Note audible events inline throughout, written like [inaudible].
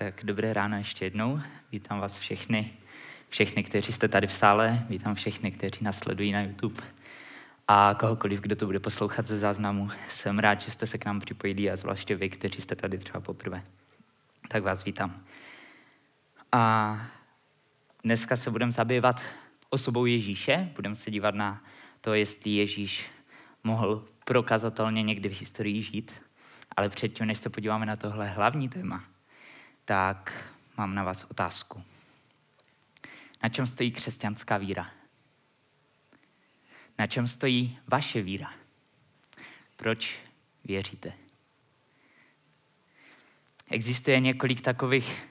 Tak dobré ráno ještě jednou. Vítám vás všechny, všechny, kteří jste tady v sále, vítám všechny, kteří nás sledují na YouTube a kohokoliv, kdo to bude poslouchat ze záznamu. Jsem rád, že jste se k nám připojili a zvláště vy, kteří jste tady třeba poprvé. Tak vás vítám. A dneska se budeme zabývat osobou Ježíše, budeme se dívat na to, jestli Ježíš mohl prokazatelně někdy v historii žít. Ale předtím, než se podíváme na tohle hlavní téma, tak mám na vás otázku. Na čem stojí křesťanská víra? Na čem stojí vaše víra? Proč věříte? Existuje několik takových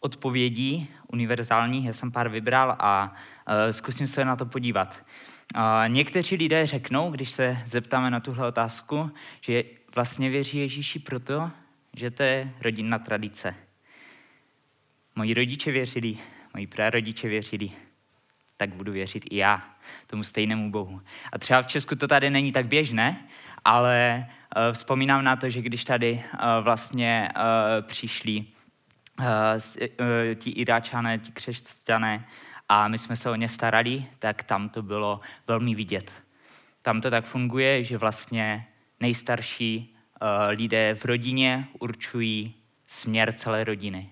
odpovědí univerzálních, já jsem pár vybral a uh, zkusím se na to podívat. Uh, někteří lidé řeknou, když se zeptáme na tuhle otázku, že vlastně věří Ježíši proto, že to je rodinná tradice. Moji rodiče věřili, moji prarodiče věřili, tak budu věřit i já tomu stejnému Bohu. A třeba v Česku to tady není tak běžné, ale uh, vzpomínám na to, že když tady uh, vlastně uh, přišli ti Iráčané, ti křesťané a my jsme se o ně starali, tak tam to bylo velmi vidět. Tam to tak funguje, že vlastně nejstarší Eh, lidé v rodině určují směr celé rodiny.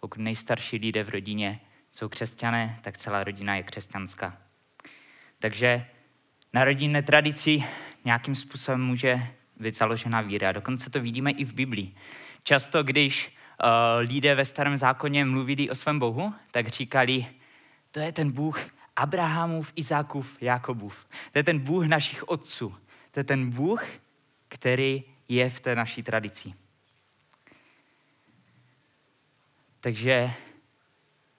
Pokud nejstarší lidé v rodině jsou křesťané, tak celá rodina je křesťanská. Takže na rodinné tradici nějakým způsobem může být založena víra. Dokonce to vidíme i v Biblii. Často, když uh, lidé ve starém zákoně mluvili o svém Bohu, tak říkali, to je ten Bůh Abrahamův, Izákův, Jakobův. To je ten Bůh našich otců. To je ten Bůh, který je v té naší tradici. Takže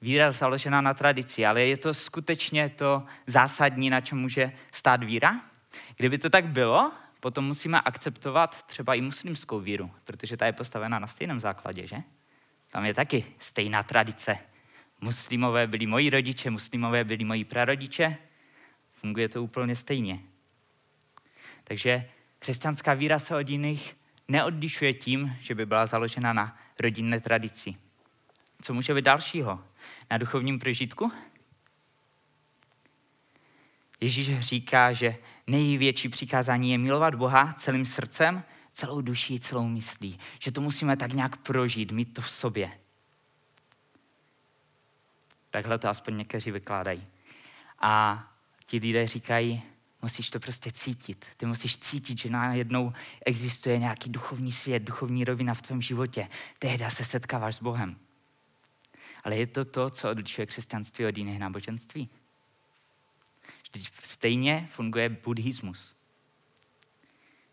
víra založená na tradici, ale je to skutečně to zásadní, na čem může stát víra? Kdyby to tak bylo, potom musíme akceptovat třeba i muslimskou víru, protože ta je postavena na stejném základě, že? Tam je taky stejná tradice. Muslimové byli moji rodiče, muslimové byli moji prarodiče. Funguje to úplně stejně. Takže Křesťanská víra se od jiných neodlišuje tím, že by byla založena na rodinné tradici. Co může být dalšího? Na duchovním prožitku? Ježíš říká, že největší přikázání je milovat Boha celým srdcem, celou duší, celou myslí. Že to musíme tak nějak prožít, mít to v sobě. Takhle to aspoň někteří vykládají. A ti lidé říkají, Musíš to prostě cítit. Ty musíš cítit, že najednou existuje nějaký duchovní svět, duchovní rovina v tvém životě. Tehdy se setkáváš s Bohem. Ale je to to, co odlišuje křesťanství od jiných náboženství. Vždyť stejně funguje buddhismus.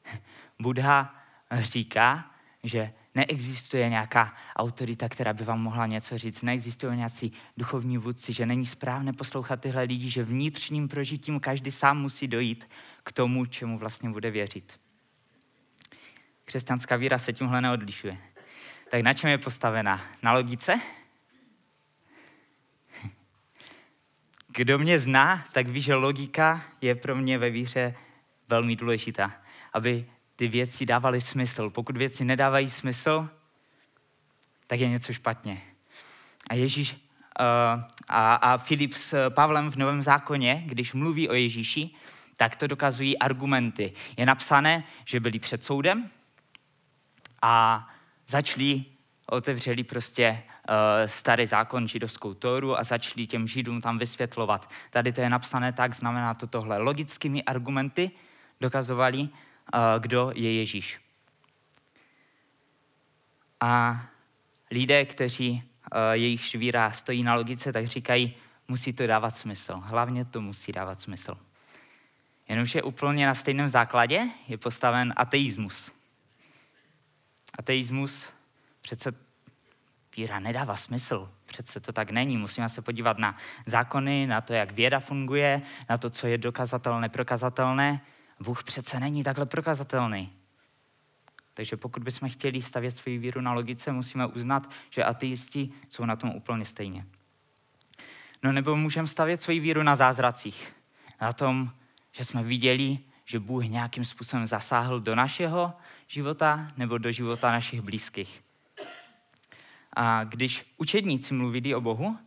[laughs] Buddha říká, že neexistuje nějaká autorita, která by vám mohla něco říct, neexistují nějací duchovní vůdci, že není správné poslouchat tyhle lidi, že vnitřním prožitím každý sám musí dojít k tomu, čemu vlastně bude věřit. Křesťanská víra se tímhle neodlišuje. Tak na čem je postavená? Na logice? Kdo mě zná, tak ví, že logika je pro mě ve víře velmi důležitá. Aby ty věci dávaly smysl. Pokud věci nedávají smysl, tak je něco špatně. A Ježíš uh, a, a Filip s Pavlem v Novém zákoně, když mluví o Ježíši, tak to dokazují argumenty. Je napsané, že byli před soudem a začali, otevřeli prostě uh, starý zákon, židovskou Tóru a začali těm židům tam vysvětlovat. Tady to je napsané tak, znamená to tohle. Logickými argumenty dokazovali, kdo je Ježíš. A lidé, kteří jejich víra stojí na logice, tak říkají, musí to dávat smysl. Hlavně to musí dávat smysl. Jenomže úplně na stejném základě je postaven ateismus. Ateismus přece víra nedává smysl. Přece to tak není. Musíme se podívat na zákony, na to, jak věda funguje, na to, co je dokazatelné, prokazatelné. Bůh přece není takhle prokazatelný. Takže pokud bychom chtěli stavět svou víru na logice, musíme uznat, že ateisti jsou na tom úplně stejně. No nebo můžeme stavět svoji víru na zázracích. Na tom, že jsme viděli, že Bůh nějakým způsobem zasáhl do našeho života nebo do života našich blízkých. A když učedníci mluvili o Bohu,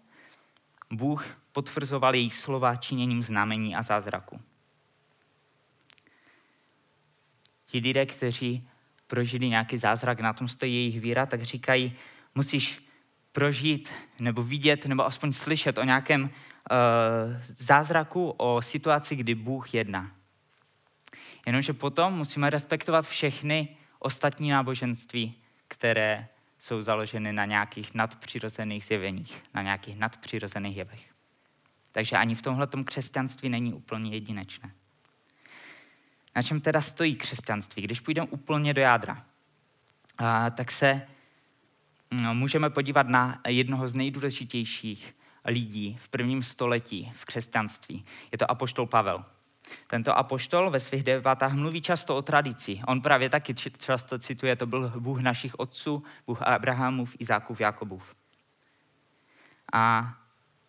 Bůh potvrzoval jejich slova činěním znamení a zázraku. Ti lidé, kteří prožili nějaký zázrak, na tom stojí jejich víra, tak říkají, musíš prožít nebo vidět nebo aspoň slyšet o nějakém uh, zázraku, o situaci, kdy Bůh jedná. Jenomže potom musíme respektovat všechny ostatní náboženství, které jsou založeny na nějakých nadpřirozených zjeveních, na nějakých nadpřirozených jevech. Takže ani v tomhle křesťanství není úplně jedinečné. Na čem teda stojí křesťanství? Když půjdeme úplně do jádra, tak se no, můžeme podívat na jednoho z nejdůležitějších lidí v prvním století v křesťanství. Je to apoštol Pavel. Tento apoštol ve svých debatách mluví často o tradici. On právě taky často cituje, to byl Bůh našich otců, Bůh Abrahamův, Izákův, Jakobův. A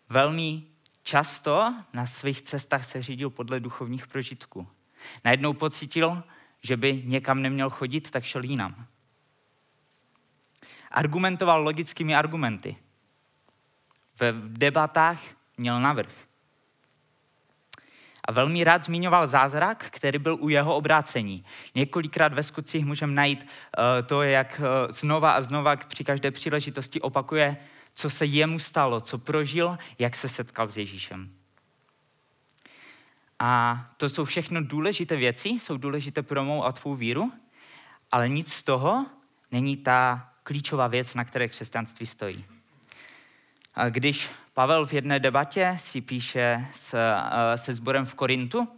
velmi často na svých cestách se řídil podle duchovních prožitků. Najednou pocitil, že by někam neměl chodit, tak šel jinam. Argumentoval logickými argumenty. Ve debatách měl navrh. A velmi rád zmiňoval zázrak, který byl u jeho obrácení. Několikrát ve skutcích můžeme najít uh, to, jak uh, znova a znova při každé příležitosti opakuje, co se jemu stalo, co prožil, jak se setkal s Ježíšem. A to jsou všechno důležité věci, jsou důležité pro mou a tvou víru, ale nic z toho není ta klíčová věc, na které křesťanství stojí. A když Pavel v jedné debatě si píše s, eh, se sborem v Korintu,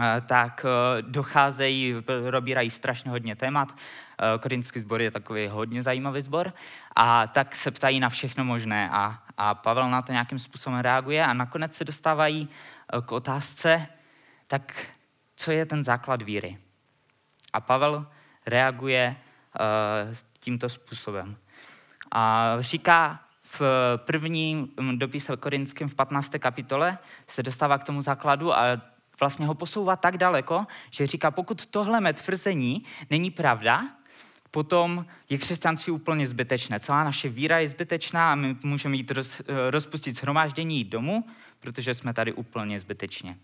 eh, tak eh, docházejí, robírají strašně hodně témat. Korinský sbor je takový hodně zajímavý sbor a tak se ptají na všechno možné a, a Pavel na to nějakým způsobem reaguje a nakonec se dostávají k otázce, tak co je ten základ víry? A Pavel reaguje tímto způsobem. A říká, v prvním dopise korinském v 15. kapitole se dostává k tomu základu a vlastně ho posouvá tak daleko, že říká, pokud tohle mé tvrzení není pravda, potom je křesťanství úplně zbytečné. Celá naše víra je zbytečná a my můžeme jít roz, rozpustit shromáždění domů, protože jsme tady úplně zbytečně.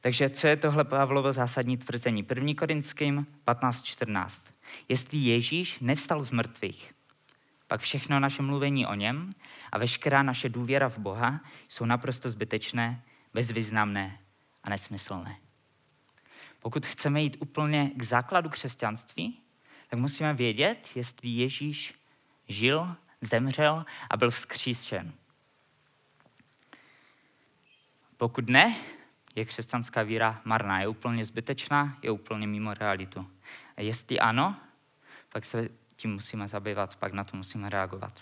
Takže co je tohle Pavlovo zásadní tvrzení? 1. Korinským 15.14. Jestli Ježíš nevstal z mrtvých, pak všechno naše mluvení o něm a veškerá naše důvěra v Boha jsou naprosto zbytečné, bezvýznamné a nesmyslné. Pokud chceme jít úplně k základu křesťanství, tak musíme vědět, jestli Ježíš žil, zemřel a byl vzkříšen. Pokud ne, je křesťanská víra marná, je úplně zbytečná, je úplně mimo realitu. A jestli ano, pak se tím musíme zabývat, pak na to musíme reagovat.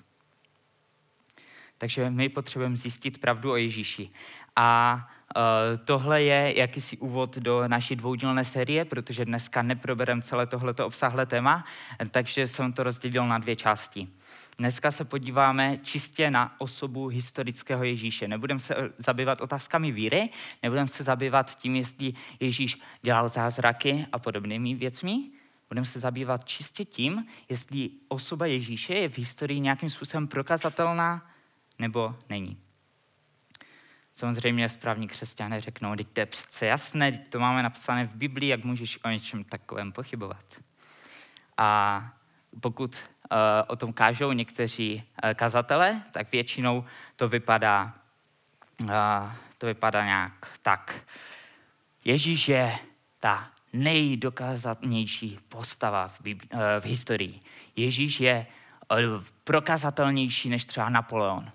Takže my potřebujeme zjistit pravdu o Ježíši. A uh, tohle je jakýsi úvod do naší dvoudílné série, protože dneska neprobereme celé tohleto obsahlé téma, takže jsem to rozdělil na dvě části. Dneska se podíváme čistě na osobu historického Ježíše. Nebudeme se zabývat otázkami víry, nebudeme se zabývat tím, jestli Ježíš dělal zázraky a podobnými věcmi, Budeme se zabývat čistě tím, jestli osoba Ježíše je v historii nějakým způsobem prokazatelná nebo není. Samozřejmě správní křesťané řeknou, teď to je přece jasné, teď to máme napsané v Biblii, jak můžeš o něčem takovém pochybovat. A pokud o tom kážou někteří uh, kazatele, tak většinou to vypadá, uh, to vypadá nějak tak. Ježíš je ta nejdokázatnější postava v, Bibli- eh, v historii. Ježíš je eh, prokazatelnější než třeba Napoleon,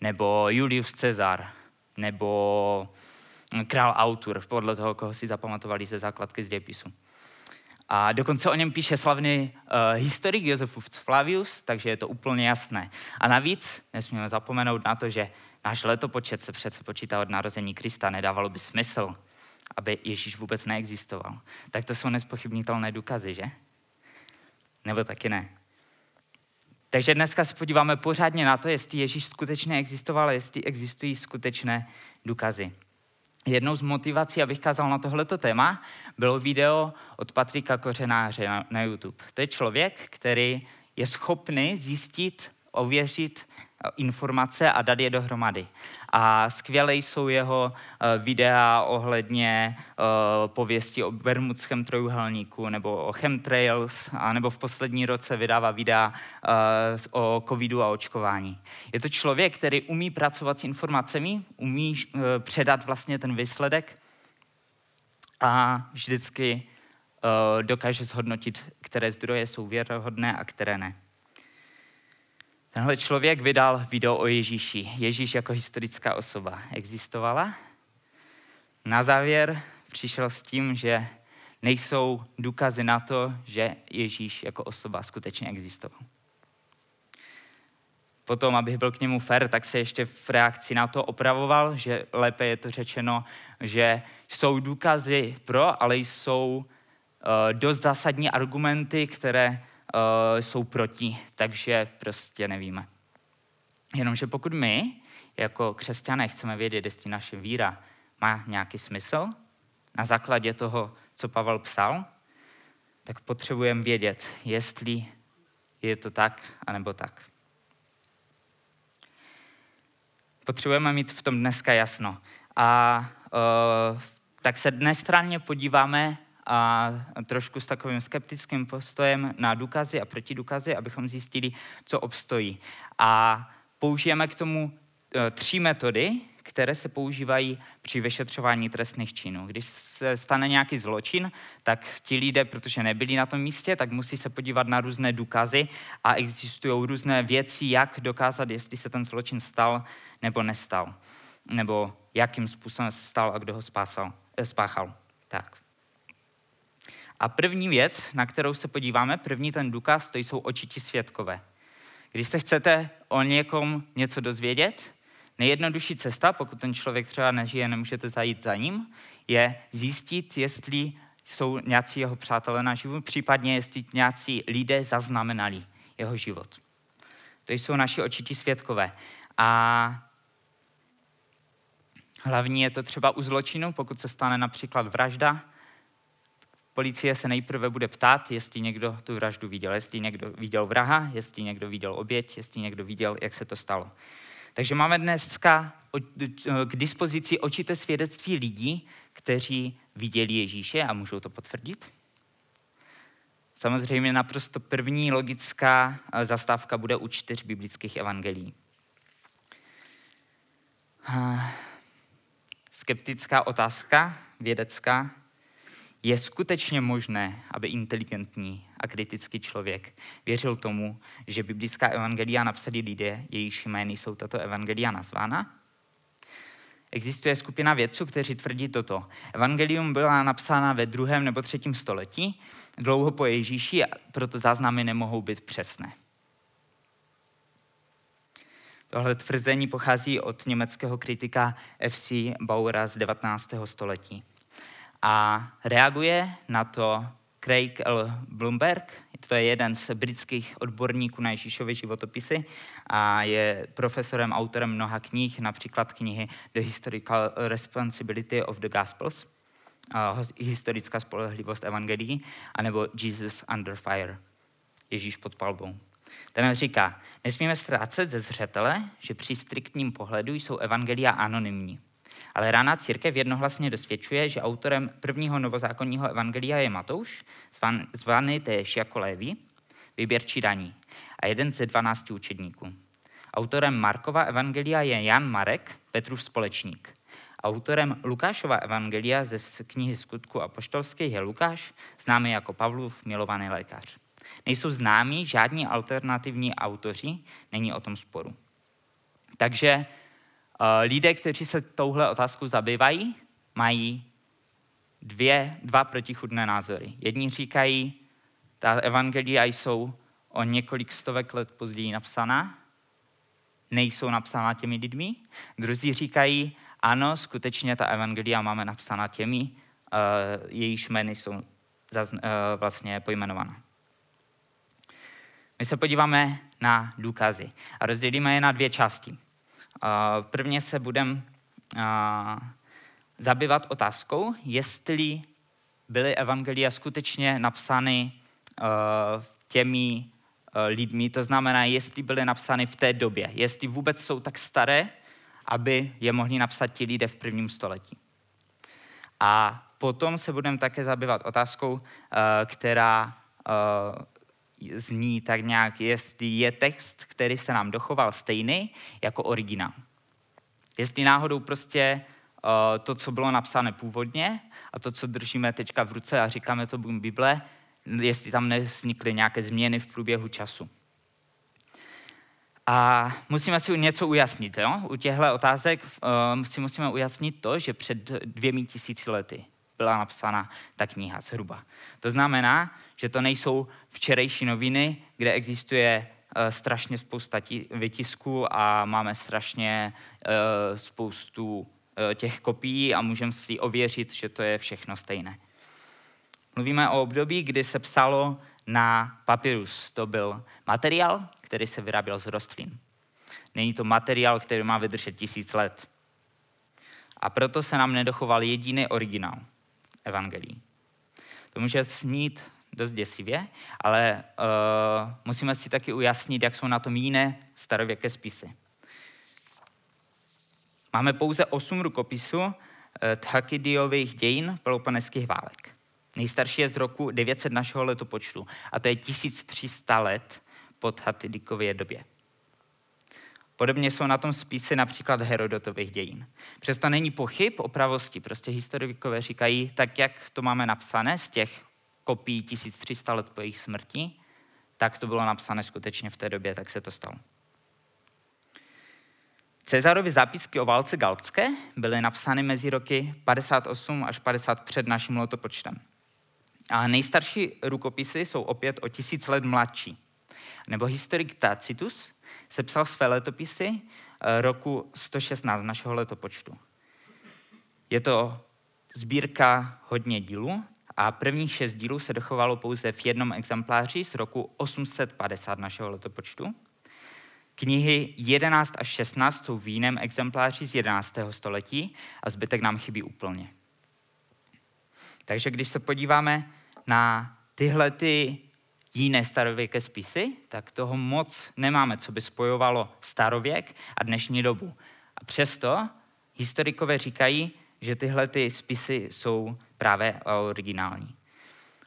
nebo Julius Caesar, nebo král Autur, podle toho, koho si zapamatovali ze základky z dějepisu. A dokonce o něm píše slavný uh, historik Josefův Flavius, takže je to úplně jasné. A navíc nesmíme zapomenout na to, že náš letopočet se přece počítá od narození Krista, nedávalo by smysl, aby Ježíš vůbec neexistoval. Tak to jsou nespochybnitelné důkazy, že? Nebo taky ne. Takže dneska se podíváme pořádně na to, jestli Ježíš skutečně existoval, jestli existují skutečné důkazy. Jednou z motivací, abych kázal na tohleto téma, bylo video od Patrika Kořenáře na, na YouTube. To je člověk, který je schopný zjistit, ověřit informace a dát je dohromady. A skvělé jsou jeho eh, videa ohledně eh, pověsti o Bermudském trojuhelníku nebo o chemtrails, a nebo v poslední roce vydává videa eh, o covidu a očkování. Je to člověk, který umí pracovat s informacemi, umí předat vlastně ten výsledek a vždycky dokáže zhodnotit, které zdroje jsou věrohodné a které ne. Tenhle člověk vydal video o Ježíši. Ježíš jako historická osoba existovala. Na závěr přišel s tím, že nejsou důkazy na to, že Ježíš jako osoba skutečně existoval. Potom, abych byl k němu fair, tak se ještě v reakci na to opravoval, že lépe je to řečeno, že jsou důkazy pro, ale jsou uh, dost zásadní argumenty, které jsou proti, takže prostě nevíme. Jenomže pokud my, jako křesťané, chceme vědět, jestli naše víra má nějaký smysl, na základě toho, co Pavel psal, tak potřebujeme vědět, jestli je to tak, anebo tak. Potřebujeme mít v tom dneska jasno. A uh, tak se dnes straně podíváme a trošku s takovým skeptickým postojem na důkazy a protidůkazy, abychom zjistili, co obstojí. A použijeme k tomu e, tři metody, které se používají při vyšetřování trestných činů. Když se stane nějaký zločin, tak ti lidé, protože nebyli na tom místě, tak musí se podívat na různé důkazy a existují různé věci, jak dokázat, jestli se ten zločin stal nebo nestal, nebo jakým způsobem se stal a kdo ho spásal, eh, spáchal. Tak. A první věc, na kterou se podíváme, první ten důkaz, to jsou očití svědkové. Když se chcete o někom něco dozvědět, nejjednodušší cesta, pokud ten člověk třeba nežije, nemůžete zajít za ním, je zjistit, jestli jsou nějací jeho přátelé na život, případně jestli nějací lidé zaznamenali jeho život. To jsou naši očití svědkové. A hlavní je to třeba u zločinu, pokud se stane například vražda, Policie se nejprve bude ptát, jestli někdo tu vraždu viděl, jestli někdo viděl vraha, jestli někdo viděl oběť, jestli někdo viděl, jak se to stalo. Takže máme dneska k dispozici očité svědectví lidí, kteří viděli Ježíše a můžou to potvrdit. Samozřejmě naprosto první logická zastávka bude u čtyř biblických evangelií. Skeptická otázka, vědecká, je skutečně možné, aby inteligentní a kritický člověk věřil tomu, že biblická evangelia napsali lidé, jejichž jmény jsou tato evangelia nazvána? Existuje skupina vědců, kteří tvrdí toto. Evangelium byla napsána ve druhém nebo třetím století, dlouho po Ježíši, a proto záznamy nemohou být přesné. Tohle tvrzení pochází od německého kritika F.C. Bauera z 19. století. A reaguje na to Craig L. Bloomberg, to je jeden z britských odborníků na Ježíšovy životopisy a je profesorem, autorem mnoha knih, například knihy The Historical Responsibility of the Gospels, historická spolehlivost evangelií, anebo Jesus Under Fire, Ježíš pod palbou. Ten říká, nesmíme ztrácet ze zřetele, že při striktním pohledu jsou evangelia anonymní. Ale rána církev jednohlasně dosvědčuje, že autorem prvního novozákonního evangelia je Matouš, zvan, zvaný též jako Lévi, výběrčí daní, a jeden ze dvanácti učedníků. Autorem Markova evangelia je Jan Marek, Petrův společník. Autorem Lukášova evangelia ze knihy Skutku a poštolských je Lukáš, známý jako Pavlův milovaný lékař. Nejsou známí žádní alternativní autoři, není o tom sporu. Takže lidé, kteří se touhle otázkou zabývají, mají dvě, dva protichudné názory. Jedni říkají, ta evangelia jsou o několik stovek let později napsaná, nejsou napsána těmi lidmi. Druzí říkají, ano, skutečně ta evangelia máme napsána těmi, uh, jejíž jmény jsou uh, vlastně pojmenovaná. My se podíváme na důkazy a rozdělíme je na dvě části. Prvně se budeme zabývat otázkou, jestli byly evangelia skutečně napsány těmi lidmi, to znamená, jestli byly napsány v té době, jestli vůbec jsou tak staré, aby je mohli napsat ti lidé v prvním století. A potom se budeme také zabývat otázkou, která zní tak nějak, jestli je text, který se nám dochoval stejný jako originál. Jestli náhodou prostě uh, to, co bylo napsáno původně a to, co držíme teďka v ruce a říkáme to Bible, jestli tam nevznikly nějaké změny v průběhu času. A musíme si něco ujasnit. Jo? U těchto otázek uh, si musíme ujasnit to, že před dvěmi tisíci lety byla napsána ta kniha zhruba. To znamená, že to nejsou včerejší noviny, kde existuje uh, strašně spousta vytisků a máme strašně uh, spoustu uh, těch kopií a můžeme si ověřit, že to je všechno stejné. Mluvíme o období, kdy se psalo na papyrus. To byl materiál, který se vyráběl z rostlin. Není to materiál, který má vydržet tisíc let. A proto se nám nedochoval jediný originál evangelií. To může snít dost děsivě, ale uh, musíme si taky ujasnit, jak jsou na tom jiné starověké spisy. Máme pouze osm rukopisů uh, Thakidiových dějin peloponeských válek. Nejstarší je z roku 900 našeho letopočtu a to je 1300 let po Hatidikově době. Podobně jsou na tom spisy například Herodotových dějin. Přesto není pochyb o pravosti. Prostě historikové říkají, tak jak to máme napsané z těch kopií 1300 let po jejich smrti, tak to bylo napsané skutečně v té době, tak se to stalo. Cezarovi zápisky o válce Galtské byly napsány mezi roky 58 až 50 před naším letopočtem. A nejstarší rukopisy jsou opět o tisíc let mladší. Nebo historik Tacitus sepsal své letopisy eh, roku 116 našeho letopočtu. Je to sbírka hodně dílů a prvních šest dílů se dochovalo pouze v jednom exempláři z roku 850 našeho letopočtu. Knihy 11 až 16 jsou v jiném exempláři z 11. století a zbytek nám chybí úplně. Takže když se podíváme na tyhle ty jiné starověké spisy, tak toho moc nemáme, co by spojovalo starověk a dnešní dobu. A přesto historikové říkají, že tyhle ty spisy jsou právě originální.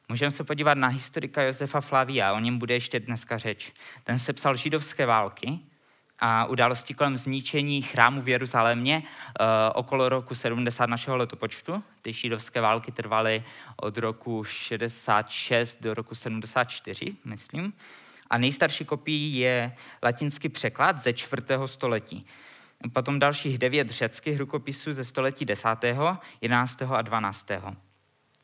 Můžeme se podívat na historika Josefa Flavia, o něm bude ještě dneska řeč. Ten se psal židovské války a události kolem zničení chrámu v Jeruzalémě uh, okolo roku 70 našeho letopočtu. Ty židovské války trvaly od roku 66 do roku 74, myslím. A nejstarší kopií je latinský překlad ze čtvrtého století. Potom dalších devět řeckých rukopisů ze století 10., 11. a 12.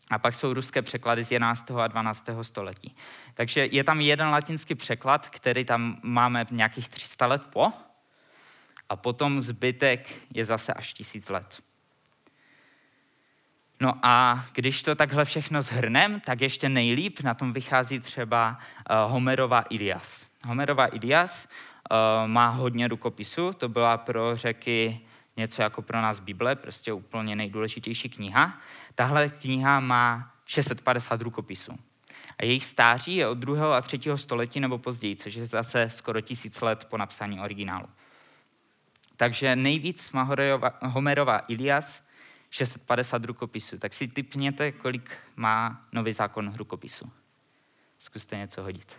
A pak jsou ruské překlady z 11. a 12. století. Takže je tam jeden latinský překlad, který tam máme nějakých 300 let po, a potom zbytek je zase až tisíc let. No a když to takhle všechno zhrnem, tak ještě nejlíp na tom vychází třeba uh, Homerova Ilias. Homerova Ilias má hodně rukopisů, to byla pro řeky něco jako pro nás Bible, prostě úplně nejdůležitější kniha. Tahle kniha má 650 rukopisů. A jejich stáří je od 2. a 3. století nebo později, což je zase skoro tisíc let po napsání originálu. Takže nejvíc má Homerova Ilias 650 rukopisů. Tak si typněte, kolik má nový zákon rukopisu. Zkuste něco hodit.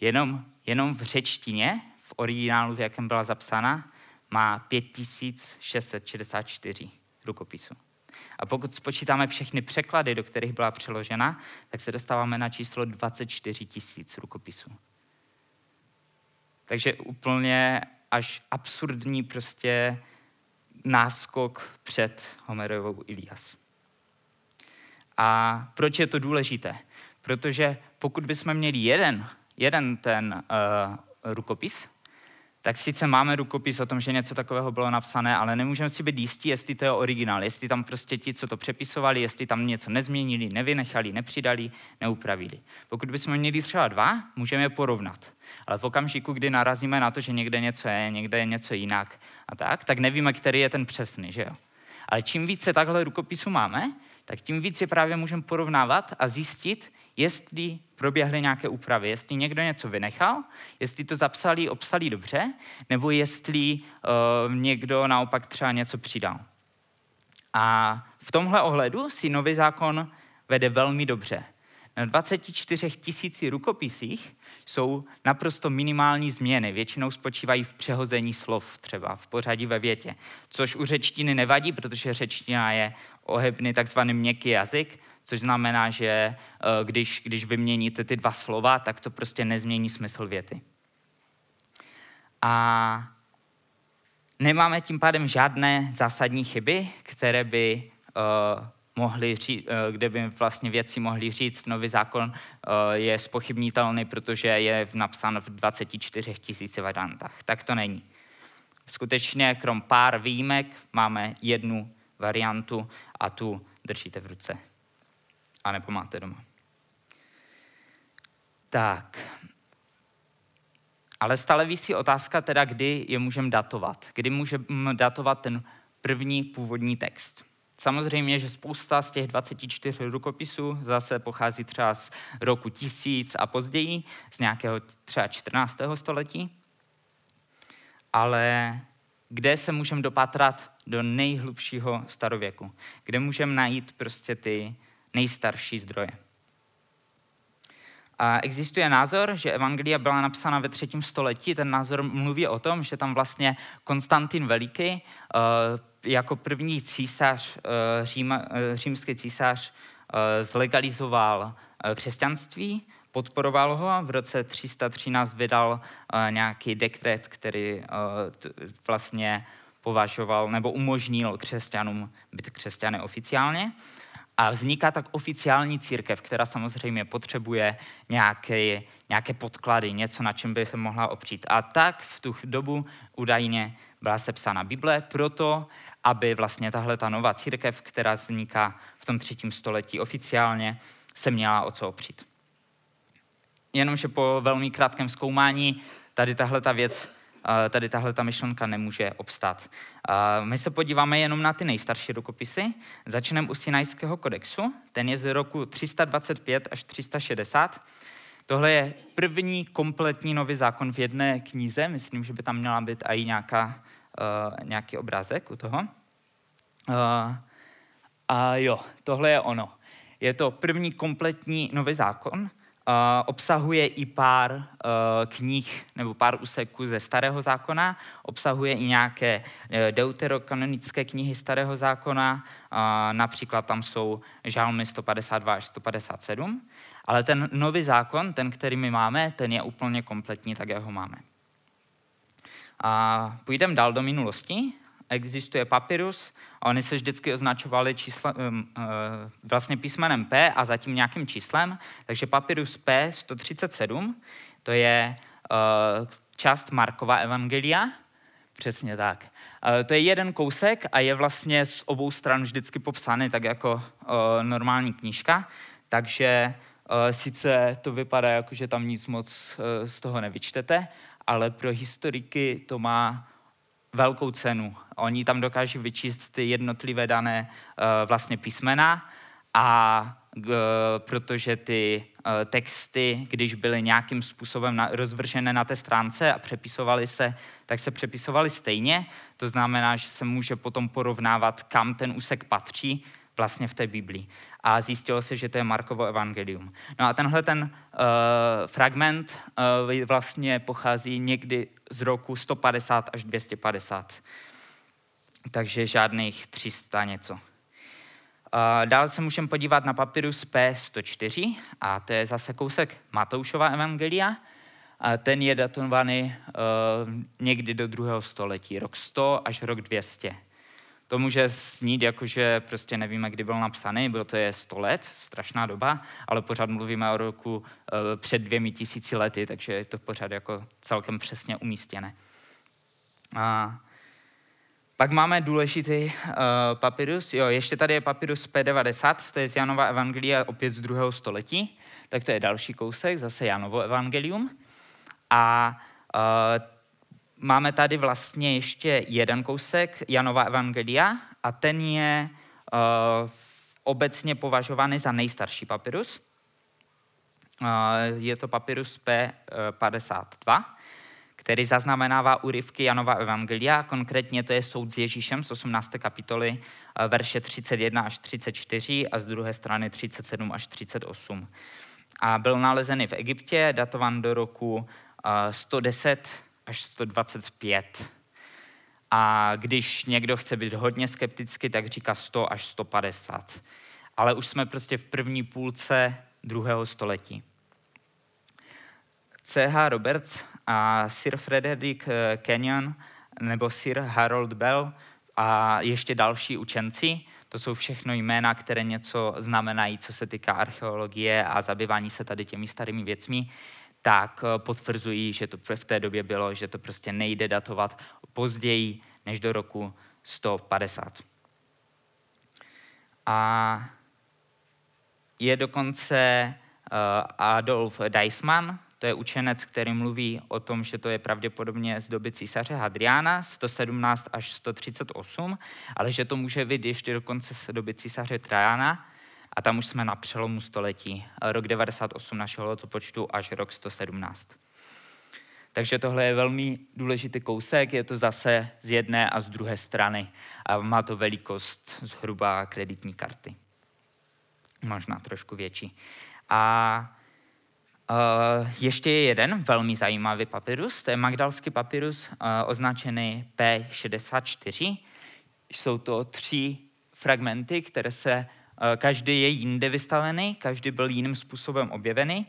Jenom, jenom v řečtině, v originálu, v jakém byla zapsána, má 5664 rukopisů. A pokud spočítáme všechny překlady, do kterých byla přeložena, tak se dostáváme na číslo 24 tisíc rukopisů. Takže úplně až absurdní prostě náskok před Homerovou Ilias. A proč je to důležité? Protože pokud bychom měli jeden jeden ten uh, rukopis, tak sice máme rukopis o tom, že něco takového bylo napsané, ale nemůžeme si být jistí, jestli to je originál, jestli tam prostě ti, co to přepisovali, jestli tam něco nezměnili, nevynechali, nepřidali, neupravili. Pokud bychom měli třeba dva, můžeme je porovnat. Ale v okamžiku, kdy narazíme na to, že někde něco je, někde je něco jinak a tak, tak nevíme, který je ten přesný, že jo? Ale čím více takhle rukopisů máme, tak tím víc je právě můžeme porovnávat a zjistit, jestli proběhly nějaké úpravy, jestli někdo něco vynechal, jestli to zapsali, obsali dobře, nebo jestli uh, někdo naopak třeba něco přidal. A v tomhle ohledu si nový zákon vede velmi dobře. Na 24 tisíci rukopisích jsou naprosto minimální změny. Většinou spočívají v přehození slov, třeba v pořadí ve větě. Což u řečtiny nevadí, protože řečtina je ohebný takzvaný měkký jazyk, což znamená, že eh, když, když vyměníte ty dva slova, tak to prostě nezmění smysl věty. A nemáme tím pádem žádné zásadní chyby, které by uh, mohli říct, uh, kde by vlastně věci mohli říct, nový zákon je spochybnitelný, protože je napsán v 24 tisíci variantách. Tak to není. Skutečně, krom pár výjimek, máme jednu variantu a tu držíte v ruce. A nebo máte doma. Tak. Ale stále vysí otázka teda, kdy je můžeme datovat. Kdy můžeme datovat ten první původní text. Samozřejmě, že spousta z těch 24 rukopisů zase pochází třeba z roku 1000 a později, z nějakého třeba 14. století. Ale kde se můžeme dopatrat do nejhlubšího starověku, kde můžeme najít prostě ty nejstarší zdroje. A existuje názor, že Evangelia byla napsána ve třetím století. Ten názor mluví o tom, že tam vlastně Konstantin Veliký eh, jako první císař, eh, Řím, eh, římský císař, zlegalizoval křesťanství, podporoval ho a v roce 313 vydal nějaký dekret, který vlastně považoval nebo umožnil křesťanům být křesťany oficiálně. A vzniká tak oficiální církev, která samozřejmě potřebuje nějaké, nějaké podklady, něco, na čem by se mohla opřít. A tak v tu dobu údajně byla sepsána Bible proto, aby vlastně tahle ta nová církev, která vzniká v tom třetím století oficiálně, se měla o co opřít. Jenomže po velmi krátkém zkoumání tady tahle ta věc tady tahle ta myšlenka nemůže obstát. My se podíváme jenom na ty nejstarší rukopisy. Začneme u Sinajského kodexu, ten je z roku 325 až 360. Tohle je první kompletní nový zákon v jedné knize, myslím, že by tam měla být i nějaká, uh, nějaký obrázek u toho. Uh, a jo, tohle je ono. Je to první kompletní nový zákon, obsahuje i pár uh, knih nebo pár úseků ze Starého zákona, obsahuje i nějaké uh, deuterokanonické knihy Starého zákona, například tam jsou žalmy 152 až 157, ale ten nový zákon, ten, který my máme, ten je úplně kompletní, tak jak ho máme. A půjdeme dál do minulosti. Existuje papyrus a oni se vždycky označovali čísle, vlastně písmenem P a zatím nějakým číslem. Takže papyrus P 137, to je uh, část Markova evangelia, přesně tak. Uh, to je jeden kousek a je vlastně z obou stran vždycky popsaný tak jako uh, normální knížka, takže sice to vypadá jako, že tam nic moc z toho nevyčtete, ale pro historiky to má velkou cenu. Oni tam dokáží vyčíst ty jednotlivé dané uh, vlastně písmena a uh, protože ty uh, texty, když byly nějakým způsobem na, rozvržené na té stránce a přepisovaly se, tak se přepisovaly stejně. To znamená, že se může potom porovnávat, kam ten úsek patří vlastně v té Biblii. A zjistilo se, že to je Markovo evangelium. No a tenhle ten uh, fragment uh, vlastně pochází někdy z roku 150 až 250. Takže žádných 300 něco. Uh, dále se můžeme podívat na papirus P104 a to je zase kousek Matoušova evangelia. A ten je datovaný uh, někdy do druhého století, rok 100 až rok 200. To může snít jako, že prostě nevíme, kdy byl napsaný, bylo to je 100 let, strašná doba, ale pořád mluvíme o roku uh, před dvěmi tisíci lety, takže je to pořád jako celkem přesně umístěné. A pak máme důležitý uh, papyrus, jo, ještě tady je papyrus P90, to je z Janova Evangelia opět z druhého století, tak to je další kousek, zase Janovo Evangelium. A uh, máme tady vlastně ještě jeden kousek Janova Evangelia a ten je uh, obecně považovaný za nejstarší papyrus. Uh, je to papyrus P52, který zaznamenává úryvky Janova Evangelia, konkrétně to je soud s Ježíšem z 18. kapitoly, verše 31 až 34 a z druhé strany 37 až 38. A byl nalezený v Egyptě, datovan do roku 110 až 125. A když někdo chce být hodně skeptický, tak říká 100 až 150. Ale už jsme prostě v první půlce druhého století. C.H. Roberts a Sir Frederick eh, Kenyon nebo Sir Harold Bell a ještě další učenci, to jsou všechno jména, které něco znamenají, co se týká archeologie a zabývání se tady těmi starými věcmi, tak eh, potvrzují, že to v té době bylo, že to prostě nejde datovat později než do roku 150. A je dokonce eh, Adolf Deismann, to je učenec, který mluví o tom, že to je pravděpodobně z doby císaře Hadriana 117 až 138, ale že to může být ještě dokonce z doby císaře Trajana, a tam už jsme na přelomu století, rok 98 našeho letopočtu až rok 117. Takže tohle je velmi důležitý kousek, je to zase z jedné a z druhé strany a má to velikost zhruba kreditní karty. Možná trošku větší. A Uh, ještě je jeden velmi zajímavý papyrus, to je magdalský papyrus uh, označený P64. Jsou to tři fragmenty, které se každý je jinde vystavený, každý byl jiným způsobem objevený,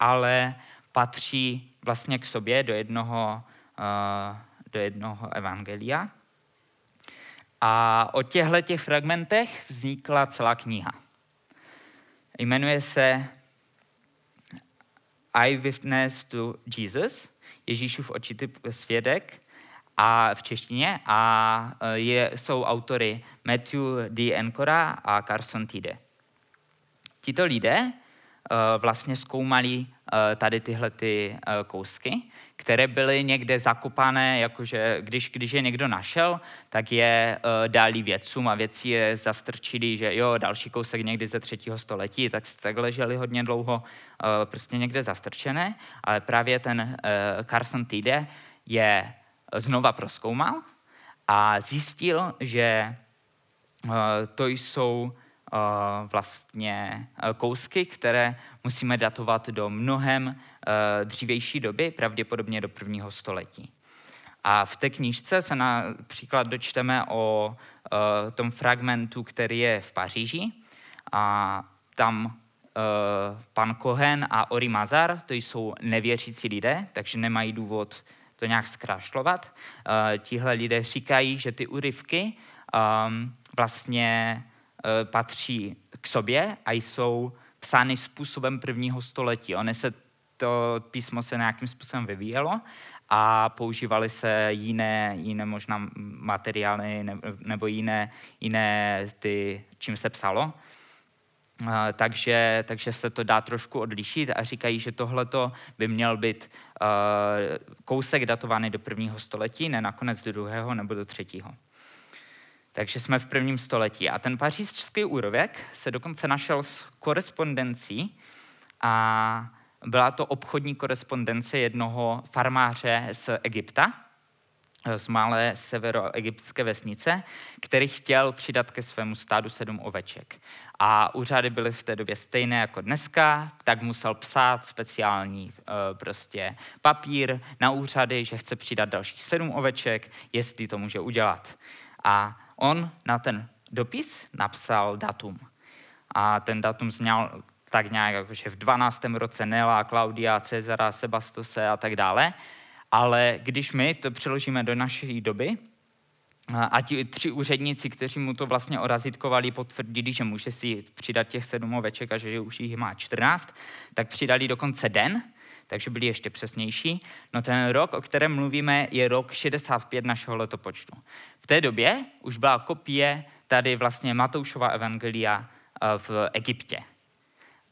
ale patří vlastně k sobě do jednoho, eh, do jednoho evangelia. A o těchto těch fragmentech vznikla celá kniha. Jmenuje se Eyewitness to Jesus, Ježíšův očitý svědek, a v češtině a e, je, jsou autory Matthew D. Encora a Carson Tide. Tito lidé e, vlastně zkoumali e, tady tyhle ty kousky, které byly někde zakopané, jakože když, když je někdo našel, tak je dali vědcům a věci je zastrčili, že jo, další kousek někdy ze třetího století, tak, tak leželi hodně dlouho prostě někde zastrčené, ale právě ten Carson Tide je znova proskoumal a zjistil, že eh, to jsou eh, vlastně eh, kousky, které musíme datovat do mnohem dřívější doby, pravděpodobně do prvního století. A v té knížce se například dočteme o tom fragmentu, který je v Paříži. A tam pan Cohen a Ori Mazar, to jsou nevěřící lidé, takže nemají důvod to nějak zkrášlovat. Uh, tihle lidé říkají, že ty úryvky um, vlastně uh, patří k sobě a jsou psány způsobem prvního století. One se to písmo se nějakým způsobem vyvíjelo a používaly se jiné, jiné možná materiály nebo jiné, jiné ty, čím se psalo takže, takže se to dá trošku odlišit a říkají, že tohle by měl být kousek datovaný do prvního století, ne nakonec do druhého nebo do třetího. Takže jsme v prvním století. A ten pařížský úrověk se dokonce našel s korespondencí a byla to obchodní korespondence jednoho farmáře z Egypta, z malé severoegyptské vesnice, který chtěl přidat ke svému stádu sedm oveček. A úřady byly v té době stejné jako dneska, tak musel psát speciální uh, prostě papír na úřady, že chce přidat dalších sedm oveček, jestli to může udělat. A on na ten dopis napsal datum. A ten datum zněl tak nějak, jako, že v 12. roce Nela, Klaudia, Cezara, Sebastose a tak dále. Ale když my to přeložíme do naší doby, a ti tři úředníci, kteří mu to vlastně orazitkovali, potvrdili, že může si přidat těch sedm oveček a že už jich má 14, tak přidali dokonce den, takže byli ještě přesnější. No ten rok, o kterém mluvíme, je rok 65 našeho letopočtu. V té době už byla kopie tady vlastně Matoušova evangelia v Egyptě.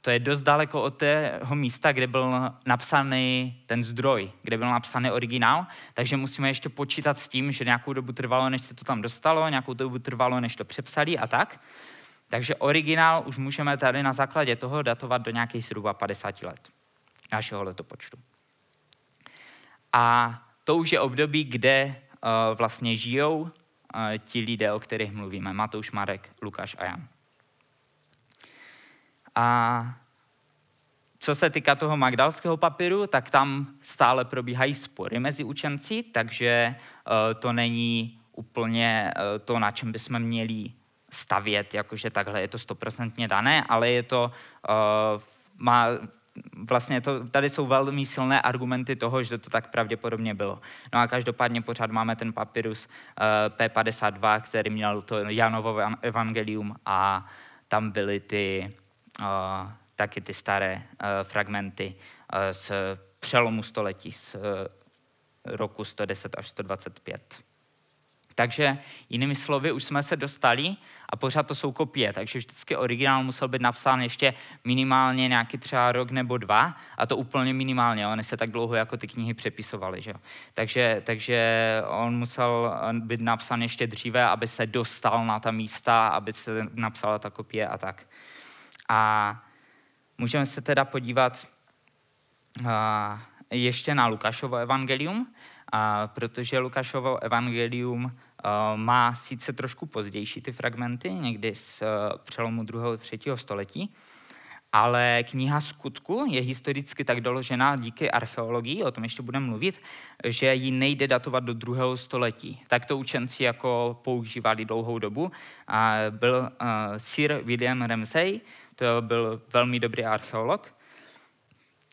To je dost daleko od tého místa, kde byl napsaný ten zdroj, kde byl napsaný originál, takže musíme ještě počítat s tím, že nějakou dobu trvalo, než se to tam dostalo, nějakou dobu trvalo, než to přepsali a tak. Takže originál už můžeme tady na základě toho datovat do nějakých zhruba 50 let našeho letopočtu. A to už je období, kde uh, vlastně žijou uh, ti lidé, o kterých mluvíme. Matouš, Marek, Lukáš a Jan. A co se týká toho magdalského papíru, tak tam stále probíhají spory mezi učenci, takže uh, to není úplně uh, to, na čem bychom měli stavět, jakože takhle je to stoprocentně dané, ale je to, uh, má, vlastně to, tady jsou velmi silné argumenty toho, že to tak pravděpodobně bylo. No a každopádně pořád máme ten papyrus uh, P52, který měl to Janovo evangelium a tam byly ty, taky ty staré uh, fragmenty uh, z přelomu století, z uh, roku 110 až 125. Takže jinými slovy, už jsme se dostali a pořád to jsou kopie, takže vždycky originál musel být napsán ještě minimálně nějaký třeba rok nebo dva a to úplně minimálně, oni se tak dlouho jako ty knihy přepisovaly. Že? Takže, takže on musel být napsán ještě dříve, aby se dostal na ta místa, aby se napsala ta kopie a tak. A můžeme se teda podívat ještě na Lukášovo evangelium, protože Lukášovo evangelium má sice trošku pozdější ty fragmenty, někdy z eh, přelomu druhého třetího století, ale kniha skutku je historicky tak doložená díky archeologii, o tom ještě budeme mluvit, že ji nejde datovat do druhého století. Tak to učenci jako používali dlouhou dobu. A byl uh, Sir William Ramsay, to byl velmi dobrý archeolog,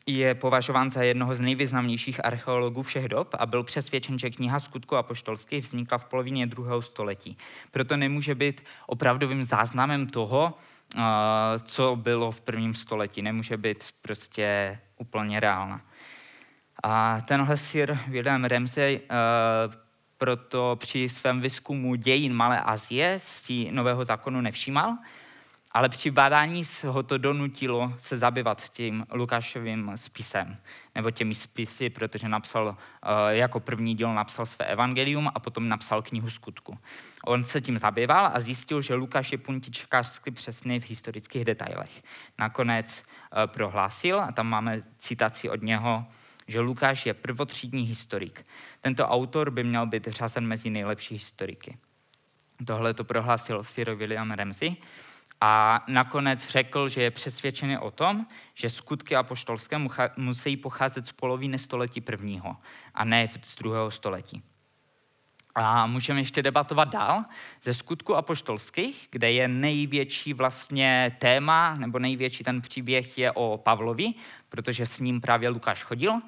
je považován za jednoho z nejvýznamnějších archeologů všech dob a byl přesvědčen, že kniha skutku apoštolských vznikla v polovině druhého století. Proto nemůže být opravdovým záznamem toho, eh, co bylo v prvním století. Nemůže být prostě úplně reálna. A tenhle sir William Ramsey eh, proto při svém výzkumu dějin Malé Azie si nového zákonu nevšímal ale při bádání ho to donutilo se zabývat tím Lukášovým spisem, nebo těmi spisy, protože napsal, eh, jako první díl napsal své evangelium a potom napsal knihu skutku. On se tím zabýval a zjistil, že Lukáš je puntičkářsky přesný v historických detailech. Nakonec eh, prohlásil, a tam máme citaci od něho, že Lukáš je prvotřídní historik. Tento autor by měl být řazen mezi nejlepší historiky. Tohle to prohlásil Sir William Ramsey a nakonec řekl, že je přesvědčený o tom, že skutky apoštolské musí pocházet z poloviny století prvního a ne z druhého století. A můžeme ještě debatovat dál ze skutku apoštolských, kde je největší vlastně téma, nebo největší ten příběh je o Pavlovi, protože s ním právě Lukáš chodil,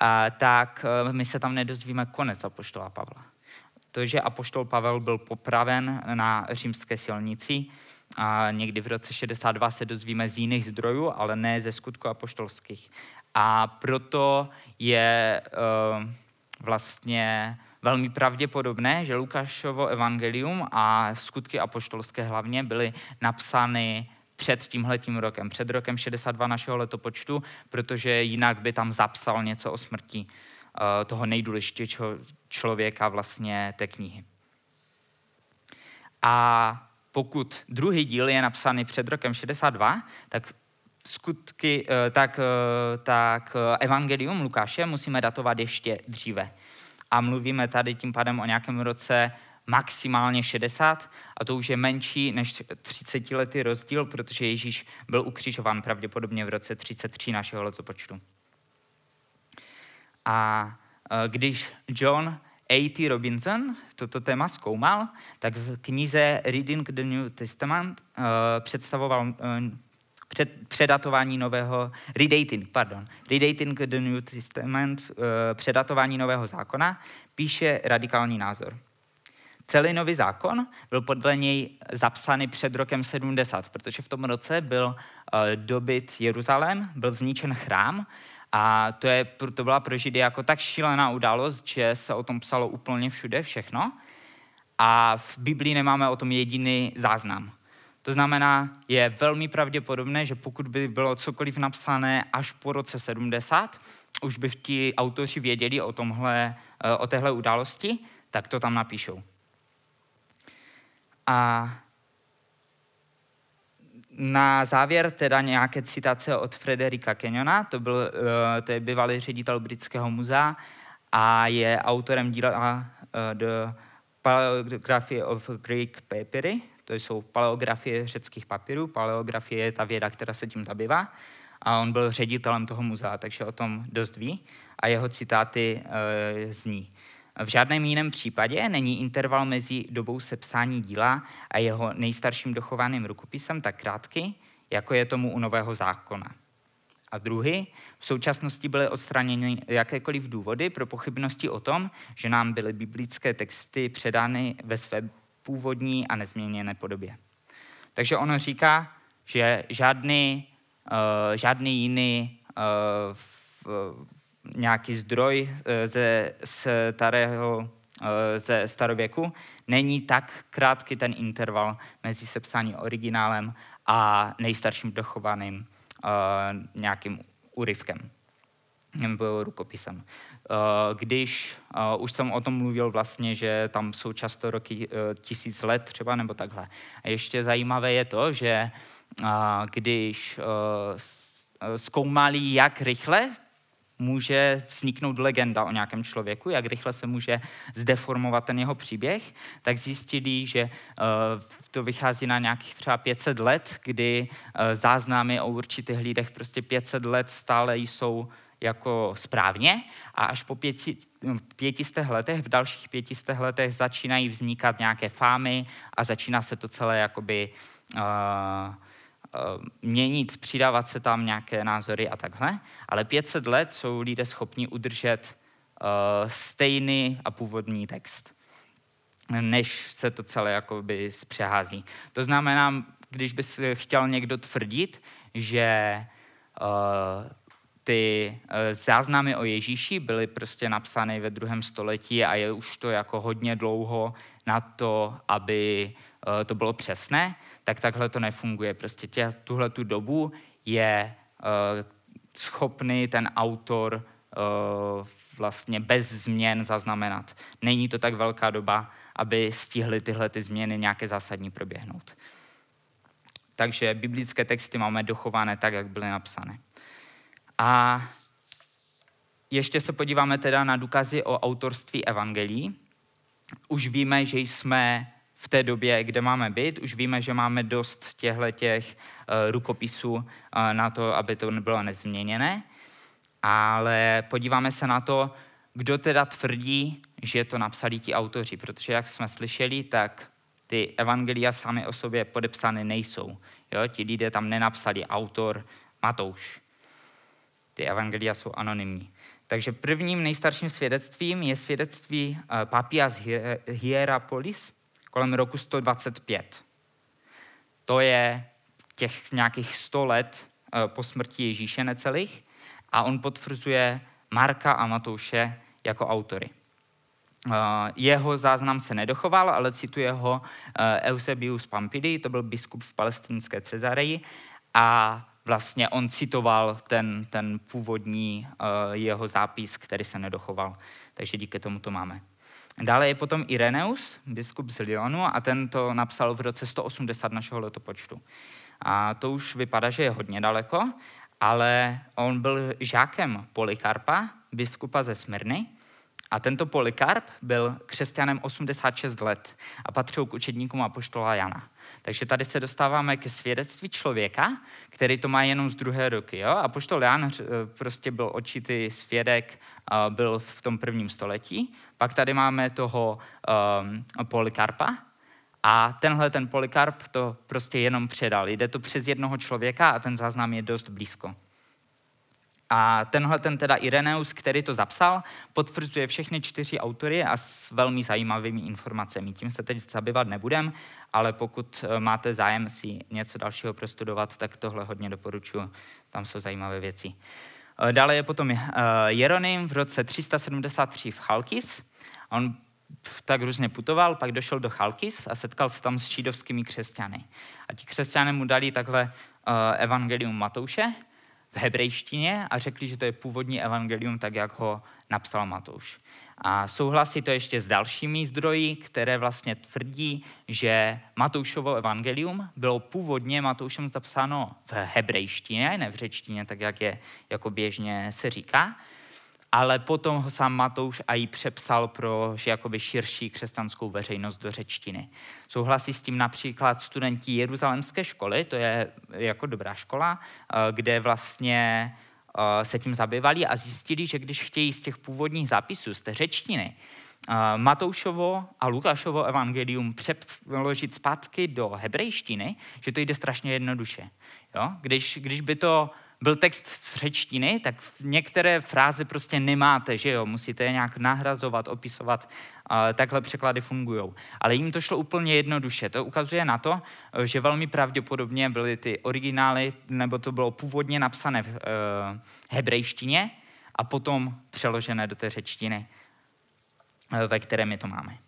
a tak e, my se tam nedozvíme konec apoštola Pavla. To, že apoštol Pavel byl popraven na římské silnici, a někdy v roce 62 se dozvíme z jiných zdrojů, ale ne ze skutku apoštolských. A proto je uh, vlastně velmi pravděpodobné, že Lukášovo evangelium a skutky apoštolské hlavně byly napsány před tímhletím rokem, před rokem 62 našeho letopočtu, protože jinak by tam zapsal něco o smrti uh, toho nejdůležitějšího člověka vlastně té knihy. A pokud druhý díl je napsaný před rokem 62, tak skutky, eh, tak, eh, tak eh, evangelium Lukáše musíme datovat ještě dříve. A mluvíme tady tím pádem o nějakém roce maximálně 60 a to už je menší než 30 letý rozdíl, protože Ježíš byl ukřižován pravděpodobně v roce 33 našeho letopočtu. A když John A.T. Robinson toto téma zkoumal, tak v knize Reading the New Testament uh, představoval uh, před, předatování nového, redating, pardon, redating the New Testament, uh, předatování nového zákona, píše radikální názor. Celý nový zákon byl podle něj zapsaný před rokem 70, protože v tom roce byl uh, dobyt Jeruzalém, byl zničen chrám a to, je, to byla pro Židy jako tak šílená událost, že se o tom psalo úplně všude všechno. A v Biblii nemáme o tom jediný záznam. To znamená, je velmi pravděpodobné, že pokud by bylo cokoliv napsané až po roce 70, už by ti autoři věděli o, tomhle, eh, o téhle události, tak to tam napíšou. A na závěr teda nějaké citace od Frederika Kenyona, to, byl, eh, to je bývalý ředitel Britského muzea a je autorem díla eh, The Paleography of Greek Papyry, to jsou paleografie řeckých papírů, paleografie je ta věda, která se tím zabývá. A on byl ředitelem toho muzea, takže o tom dost ví. A jeho citáty e, zní. V žádném jiném případě není interval mezi dobou sepsání díla a jeho nejstarším dochovaným rukopisem tak krátký, jako je tomu u Nového zákona. A druhý, v současnosti byly odstraněny jakékoliv důvody pro pochybnosti o tom, že nám byly biblické texty předány ve své původní a nezměněné podobě. Takže ono říká, že žádný, uh, žádný jiný uh, v, nějaký zdroj uh, ze starého uh, ze starověku není tak krátký ten interval mezi sepsáním originálem a nejstarším dochovaným uh, nějakým úryvkem nebo rukopisem. Eh, když uh, už jsem o tom mluvil vlastně, že tam jsou často roky uh, tisíc let třeba nebo takhle. A ještě zajímavé je to, že uh, když zkoumali, jak rychle může vzniknout legenda o nějakém člověku, jak rychle se může zdeformovat ten jeho příběh, tak zjistili, že to vychází na nějakých třeba 500 let, kdy záznamy o určitých lidech prostě 500 let stále jsou jako správně a až po pěti, pětistech letech, v dalších pětistech letech začínají vznikat nějaké fámy a začíná se to celé jakoby uh, měnit, přidávat se tam nějaké názory a takhle. Ale 500 let jsou lidé schopni udržet uh, stejný a původní text, než se to celé jakoby zpřehází. To znamená, když by chtěl někdo tvrdit, že uh, ty eh, záznamy o Ježíši byly prostě napsány ve druhém století a je už to jako hodně dlouho na to, aby eh, to bylo přesné, tak takhle to nefunguje. Prostě tě, tuhle tu dobu je eh, schopný ten autor vlastně bez změn zaznamenat. Není to tak velká doba, aby stihly tyhle ty změny nějaké zásadní proběhnout. Takže biblické texty máme dochované tak, jak byly napsané. A ještě se podíváme teda na důkazy o autorství evangelií. Už víme, že jsme v té době, kde máme být, už víme, že máme dost těchto těch uh, rukopisů uh, na to, aby to nebylo nezměněné. Ale podíváme se na to, kdo teda tvrdí, že to napsali ti autoři, protože jak jsme slyšeli, tak ty evangelia sami o sobě podepsány nejsou. Jo? Ti lidé tam nenapsali autor Matouš ty evangelia jsou anonymní. Takže prvním nejstarším svědectvím je svědectví eh, Papias Hierapolis kolem roku 125. To je těch nějakých 100 let eh, po smrti Ježíše necelých a on potvrzuje Marka a Matouše jako autory. Eh, jeho záznam se nedochoval, ale cituje ho Eusebius Pampidi, to byl biskup v palestinské Cezareji a vlastně on citoval ten, ten původní jeho zápis, který se nedochoval. Takže díky tomu to máme. Dále je potom Ireneus, biskup z Lyonu, a ten to napsal v roce 180 našeho letopočtu. A to už vypadá, že je hodně daleko, ale on byl žákem Polikarpa, biskupa ze Smyrny, a tento Polikarp byl křesťanem 86 let a patřil k učedníkům apoštola Jana. Takže tady se dostáváme ke svědectví člověka, který to má jenom z druhé ruky. Jo? A poštol Jan eh, prostě byl očitý svědek, byl v tom prvním století. Pak tady máme toho um, Polikarpa, a tenhle ten Polikarp to prostě jenom předal. Jde to přes jednoho člověka a ten záznam je dost blízko. A tenhle ten teda Ireneus, který to zapsal, potvrzuje všechny čtyři autory a s velmi zajímavými informacemi. Tím se teď zabývat nebudem, ale pokud eh, máte zájem si něco dalšího prostudovat, tak tohle hodně doporučuji. Tam jsou zajímavé věci. Eh, dále je potom eh, Jeronym v roce 373 v Chalkis. On tak různě putoval, pak došel do Chalkis a setkal se tam s židovskými křesťany. A ti křesťané mu dali takhle evangelium Matouše v hebrejštině a řekli, že to je původní evangelium, tak jak ho napsal Matouš. A souhlasí to ještě s dalšími zdroji, které vlastně tvrdí, že Matoušovo evangelium bylo původně Matoušem zapsáno v hebrejštině, ne v řečtině, tak jak je jako běžně se říká, ale potom ho sám Matouš a i přepsal pro že jakoby širší křesťanskou veřejnost do řečtiny. Souhlasí s tím například studenti Jeruzalemské školy, to je jako dobrá škola, eh, kde vlastně se tím zabývali a zjistili, že když chtějí z těch původních zápisů, z té řečtiny, eh, Matoušovo a Lukášovo evangelium přeložit zpátky do hebrejštiny, že to jde strašně jednoduše. Jo? Když, když by to byl text z řečtiny, tak některé fráze prostě nemáte, že jo, musíte je nějak nahrazovat, opisovat, takhle překlady fungují. Ale jim to šlo úplně jednoduše. To ukazuje na to, že velmi pravděpodobně byly ty originály, nebo to bylo původně napsané v uh, hebrejštině a potom přeložené do té řečtiny, uh, ve které my to máme.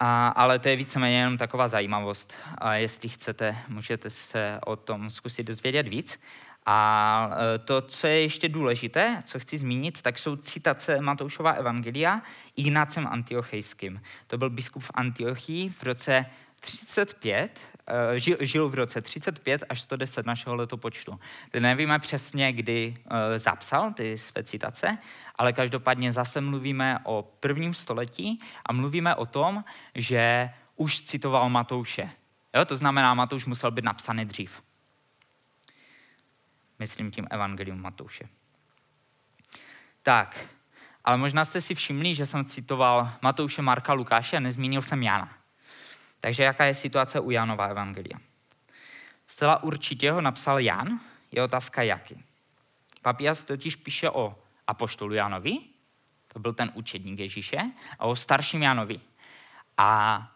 A, ale to je víceméně jenom taková zajímavost. A jestli chcete, můžete se o tom zkusit dozvědět víc. A e, to, co je ještě důležité, co chci zmínit, tak jsou citace Matoušova Evangelia Ignácem Antiochejským. To byl biskup v Antiochii v roce 35, eh, žil, žil v roce 35 až 110 našeho letopočtu. Teď nevíme přesně, kdy eh, zapsal ty své citace, ale každopádně zase mluvíme o prvním století a mluvíme o tom, že už citoval Matouše. Jo, to znamená, Matouš musel být napsaný dřív. Myslím tím Evangelium Matouše. Tak, ale možná jste si všimli, že jsem citoval Matouše, Marka, Lukáše a nezmínil jsem Jana. Takže jaká je situace u Janova evangelia? Zcela určitě ho napsal Jan, je otázka jaký. Papias totiž píše o apoštolu Janovi, to byl ten učedník Ježíše, a o starším Janovi. A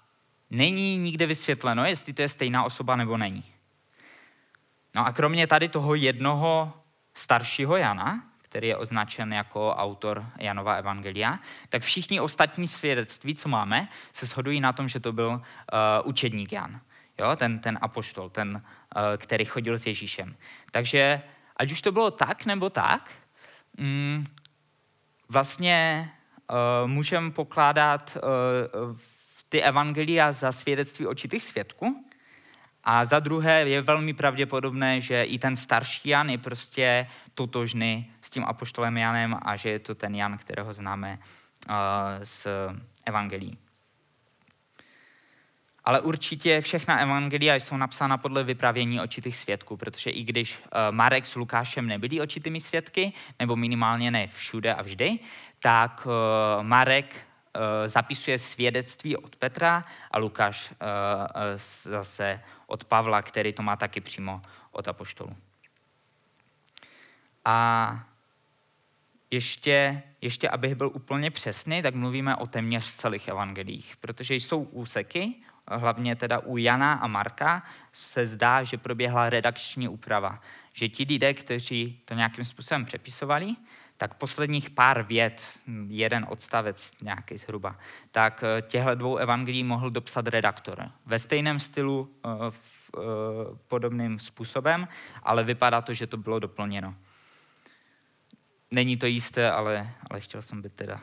není nikde vysvětleno, jestli to je stejná osoba nebo není. No a kromě tady toho jednoho staršího Jana, který je označen jako autor Janova Evangelia, tak všichni ostatní svědectví, co máme, se shodují na tom, že to byl uh, učedník Jan. Jo, ten, ten apoštol, ten, uh, který chodil s Ježíšem. Takže ať už to bylo tak nebo tak, mm, vlastně uh, můžeme pokládat uh, ty evangelia za svědectví očitých svědků, a za druhé je velmi pravděpodobné, že i ten starší Jan je prostě totožný tím apoštolem Janem a že je to ten Jan, kterého známe uh, z evangelií. Ale určitě všechna evangelia jsou napsána podle vypravění očitých svědků, protože i když uh, Marek s Lukášem nebyli očitými svědky, nebo minimálně ne všude a vždy, tak uh, Marek zapisuje svědectví od Petra a Lukáš zase od Pavla, který to má taky přímo od apoštolu. A ještě, ještě abych byl úplně přesný, tak mluvíme o téměř celých evangelích, protože jsou úseky, hlavně teda u Jana a Marka, se zdá, že proběhla redakční úprava. Že ti lidé, kteří to nějakým způsobem přepisovali, tak posledních pár vět, jeden odstavec nějaký zhruba, tak eh, těchto dvou evangelií mohl dopsat redaktor. Ve stejném stylu, eh, v eh, podobným způsobem, ale vypadá to, že to bylo doplněno. Není to jisté, ale, ale chtěl jsem být teda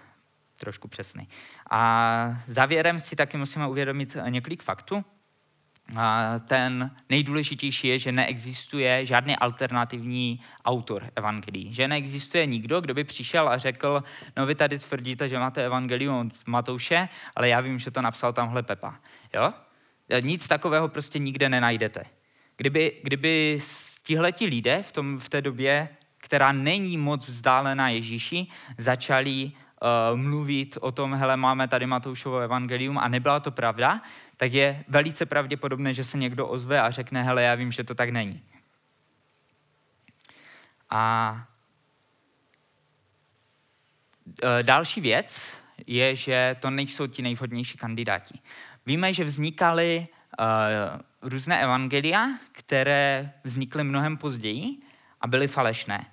trošku přesný. A závěrem si taky musíme uvědomit několik faktů. A ten nejdůležitější je, že neexistuje žádný alternativní autor evangelií. Že neexistuje nikdo, kdo by přišel a řekl, no vy tady tvrdíte, že máte evangelium od Matouše, ale já vím, že to napsal tamhle Pepa. Jo? Nic takového prostě nikde nenajdete. Kdyby, kdyby tihleti lidé v, tom, v té době, která není moc vzdálená Ježíši, začali uh, mluvit o tom, hele, máme tady Matoušovo evangelium a nebyla to pravda, tak je velice pravděpodobné, že se někdo ozve a řekne, hele, já vím, že to tak není. A uh, další věc je, že to nejsou ti nejvhodnější kandidáti. Víme, že vznikaly uh, různé evangelia, které vznikly mnohem později a byly falešné.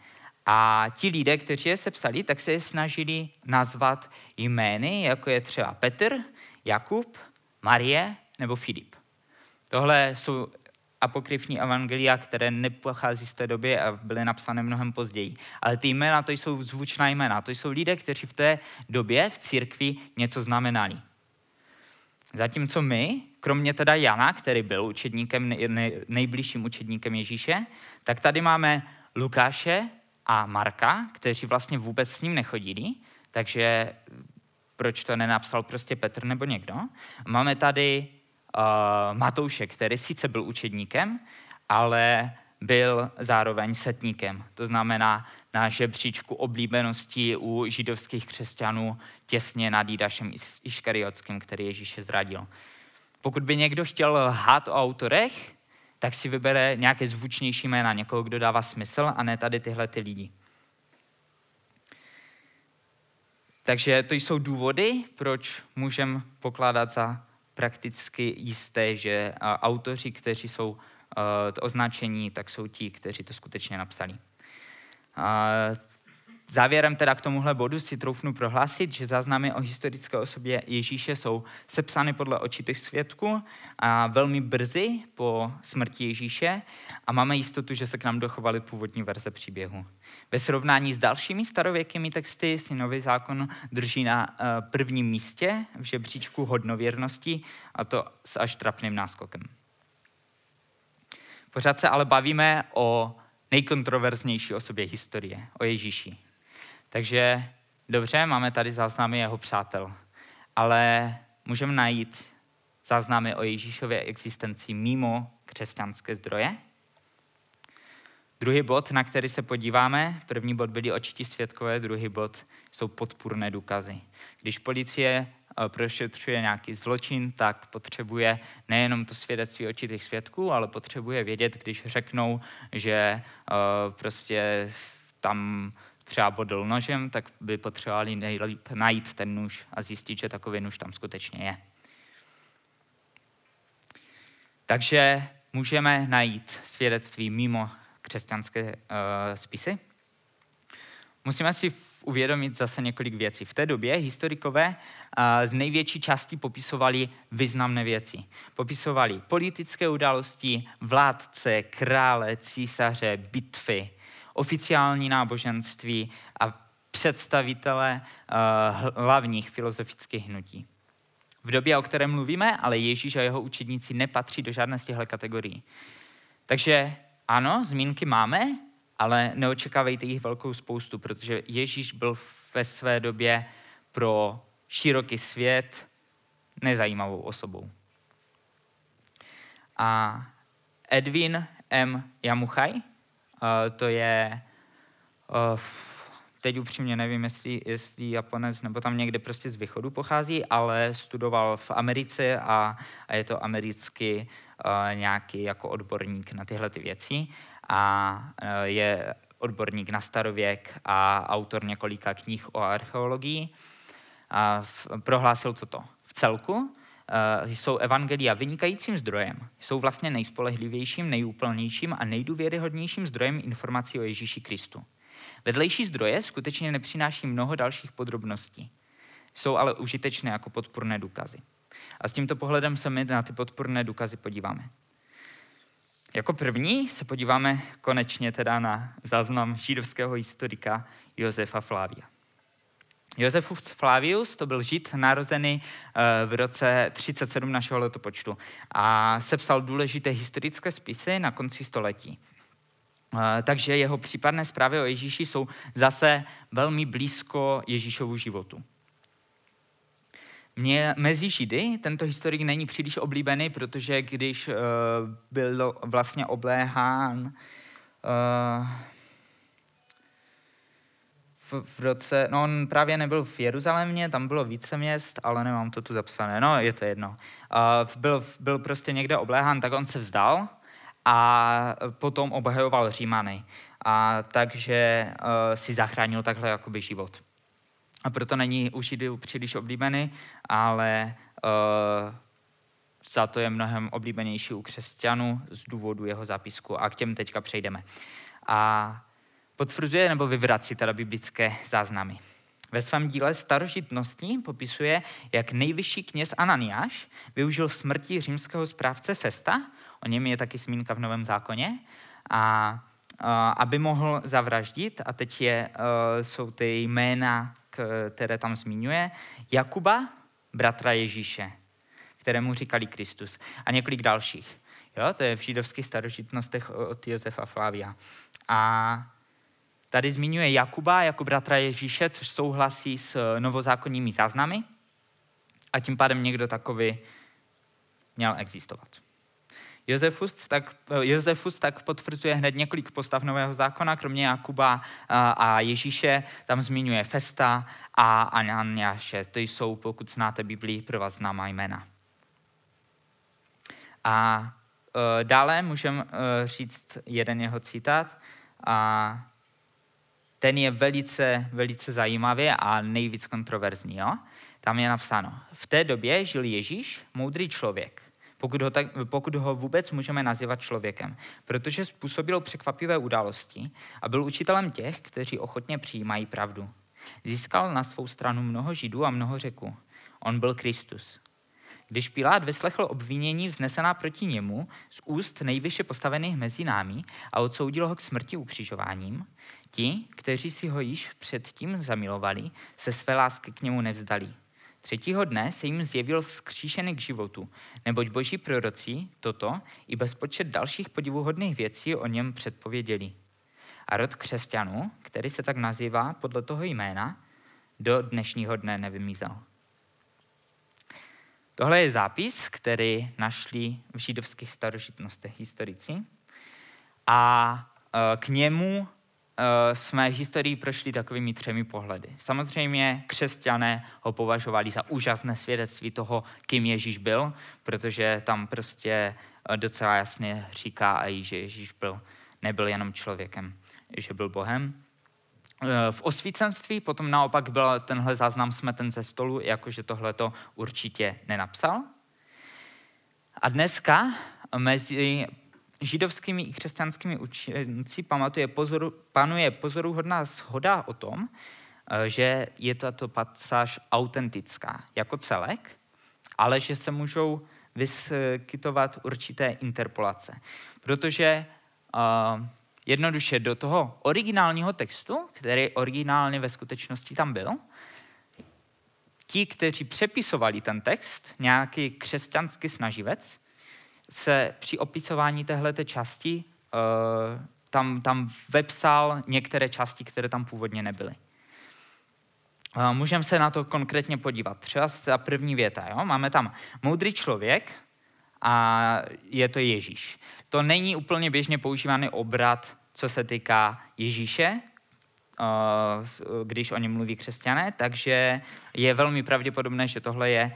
A ti lidé, kteří je sepsali, tak se je snažili nazvat jmény, jako je třeba Petr, Jakub, Marie nebo Filip. Tohle jsou apokryfní evangelia, které nepochází z té doby a byly napsané mnohem později. Ale ty jména, to jsou zvučná jména. To jsou lidé, kteří v té době v církvi něco znamenali. Zatímco my, kromě teda Jana, který byl učedníkem, nejbližším učedníkem Ježíše, tak tady máme Lukáše a Marka, kteří vlastně vůbec s ním nechodili, takže proč to nenapsal prostě Petr nebo někdo. Máme tady uh, Matouše, který sice byl učedníkem, ale byl zároveň setníkem. To znamená na žebříčku oblíbenosti u židovských křesťanů těsně nad Jídašem Iškariotským, který Ježíše zradil. Pokud by někdo chtěl lhát o autorech, tak si vybere nějaké zvučnější jména, někoho, kdo dává smysl, a ne tady tyhle ty lidi. Takže to jsou důvody, proč můžeme pokládat za prakticky jisté, že autoři, kteří jsou označení, tak jsou ti, kteří to skutečně napsali. Závěrem teda k tomuhle bodu si troufnu prohlásit, že záznamy o historické osobě Ježíše jsou sepsány podle očitých svědků a velmi brzy po smrti Ježíše a máme jistotu, že se k nám dochovaly původní verze příběhu. Ve srovnání s dalšími starověkými texty si nový zákon drží na eh, prvním místě v žebříčku hodnověrnosti a to s až trapným náskokem. Pořád se ale bavíme o nejkontroverznější osobě historie, o Ježíši. Takže dobře, máme tady záznamy jeho přátel, ale můžeme najít záznamy o Ježíšově existenci mimo křesťanské zdroje? Druhý bod, na který se podíváme, první bod byly očití svědkové, druhý bod jsou podpůrné důkazy. Když policie eh, prošetřuje nějaký zločin, tak potřebuje nejenom to svědectví očitých svědků, ale potřebuje vědět, když řeknou, že uh, prostě tam třeba bodl nožem, tak by potřebovali nejlíp najít ten nůž a zjistit, že takový nůž tam skutečně je. Takže můžeme najít svědectví mimo křesťanské uh, spisy. Musíme si uvědomit zase několik věcí. V té době historikové uh, z největší části popisovali významné věci. Popisovali politické události, vládce, krále, císaře, bitvy, oficiální náboženství a představitele uh, hlavních filozofických hnutí. V době, o které mluvíme, ale Ježíš a jeho učedníci nepatří do žádné z těchto kategorií. Takže ano, zmínky máme, ale neočekávejte jich velkou spoustu, protože Ježíš byl ve své době pro široký svět nezajímavou osobou. A Edwin M. Jamuchaj, to je, teď upřímně nevím, jestli, jestli Japonec nebo tam někde prostě z východu pochází, ale studoval v Americe a, a je to americký nějaký jako odborník na tyhle ty věci a je odborník na starověk a autor několika knih o archeologii. A v, prohlásil toto. V celku jsou evangelia vynikajícím zdrojem. Jsou vlastně nejspolehlivějším, nejúplnějším a nejdůvěryhodnějším zdrojem informací o Ježíši Kristu. Vedlejší zdroje skutečně nepřináší mnoho dalších podrobností. Jsou ale užitečné jako podporné důkazy. A s tímto pohledem se my na ty podporné důkazy podíváme. Jako první se podíváme konečně teda na záznam židovského historika Josefa Flávia. Josefus Flavius to byl žid narozený eh, v roce 37 našeho letopočtu a sepsal důležité historické spisy na konci století. Eh, takže jeho případné zprávy o Ježíši jsou zase velmi blízko Ježíšovu životu. Mě, mezi Židy tento historik není příliš oblíbený, protože když uh, byl vlastně obléhán uh, v, v roce, no on právě nebyl v Jeruzalémě, tam bylo více měst, ale nemám to tu zapsané, no je to jedno. Uh, byl, byl prostě někde obléhán, tak on se vzdal a potom obhajoval Římany. A takže uh, si zachránil takhle jakoby život. A proto není u Židů příliš oblíbený, ale uh, za to je mnohem oblíbenější u křesťanů z důvodu jeho zápisku. A k těm teďka přejdeme. A potvrzuje nebo vyvrací teda biblické záznamy. Ve svém díle starožitností popisuje, jak nejvyšší kněz Ananiáš využil smrti římského správce Festa, o něm je taky zmínka v Novém zákoně, a, a aby mohl zavraždit, a teď je, uh, jsou ty jména, které tam zmiňuje, Jakuba, bratra Ježíše, kterému říkali Kristus, a několik dalších. Jo, to je v židovských starožitnostech od Josefa Flavia. A tady zmiňuje Jakuba jako bratra Ježíše, což souhlasí s novozákonními záznamy. A tím pádem někdo takový měl existovat. Josefus tak, Josefus tak potvrzuje hned několik postav Nového zákona, kromě Jakuba a Ježíše, tam zmiňuje Festa a Ananiáše. To jsou, pokud znáte Biblii, pro vás známá jména. A dále můžeme říct jeden jeho citát a ten je velice, velice zajímavý a nejvíc kontroverzní. Jo? Tam je napsáno, v té době žil Ježíš, moudrý člověk, pokud ho, tak, pokud ho vůbec můžeme nazývat člověkem, protože způsobil překvapivé události a byl učitelem těch, kteří ochotně přijímají pravdu. Získal na svou stranu mnoho židů a mnoho řeků. On byl Kristus. Když Pilát vyslechl obvinění vznesená proti němu z úst nejvyšše postavených mezi námi a odsoudil ho k smrti ukřižováním, ti, kteří si ho již předtím zamilovali, se své lásky k němu nevzdali. Třetího dne se jim zjevil skříšený k životu, neboť boží proroci toto i bezpočet dalších podivuhodných věcí o něm předpověděli. A rod křesťanů, který se tak nazývá podle toho jména, do dnešního dne nevymizel. Tohle je zápis, který našli v židovských starožitnostech historici a e, k němu jsme v historii prošli takovými třemi pohledy. Samozřejmě křesťané ho považovali za úžasné svědectví toho, kým Ježíš byl, protože tam prostě e, docela jasně říká i, že Ježíš byl, nebyl jenom člověkem, že byl Bohem. Eh, v osvícenství potom naopak byl tenhle záznam smeten ze stolu, jakože tohle to určitě nenapsal. A dneska mezi židovskými i křesťanskými učenci pamatuje pozoru, panuje pozoruhodná shoda o tom, eh, že je tato pasáž autentická jako celek, ale že se můžou vyskytovat určité interpolace. Protože uh, jednoduše do toho originálního textu, který originálně ve skutečnosti tam byl, ti, kteří přepisovali ten text, nějaký křesťanský snaživec, se při opisování téhleté části uh, tam, tam vepsal některé části, které tam původně nebyly. Uh, můžeme se na to konkrétně podívat. Třeba ta první věta. Jo? Máme tam moudrý člověk a je to Ježíš. To není úplně běžně používaný obrat co se týká Ježíše, eh, když o něm mluví křesťané, takže je velmi pravděpodobné, že tohle je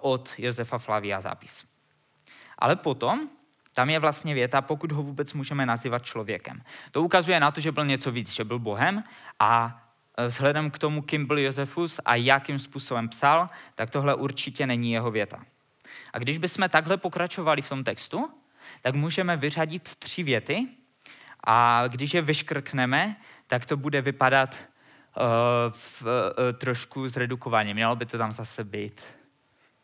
od Josefa Flavia zápis. Ale potom tam je vlastně věta, pokud ho vůbec můžeme nazývat člověkem. To ukazuje na to, že byl něco víc, že byl Bohem a eh, vzhledem k tomu, kým byl Josefus a jakým způsobem psal, tak tohle určitě není jeho věta. A když bychom takhle pokračovali v tom textu, tak můžeme vyřadit tři věty, a když je vyškrkneme, tak to bude vypadat uh, v, uh, trošku zredukovaně. Mělo by to tam zase být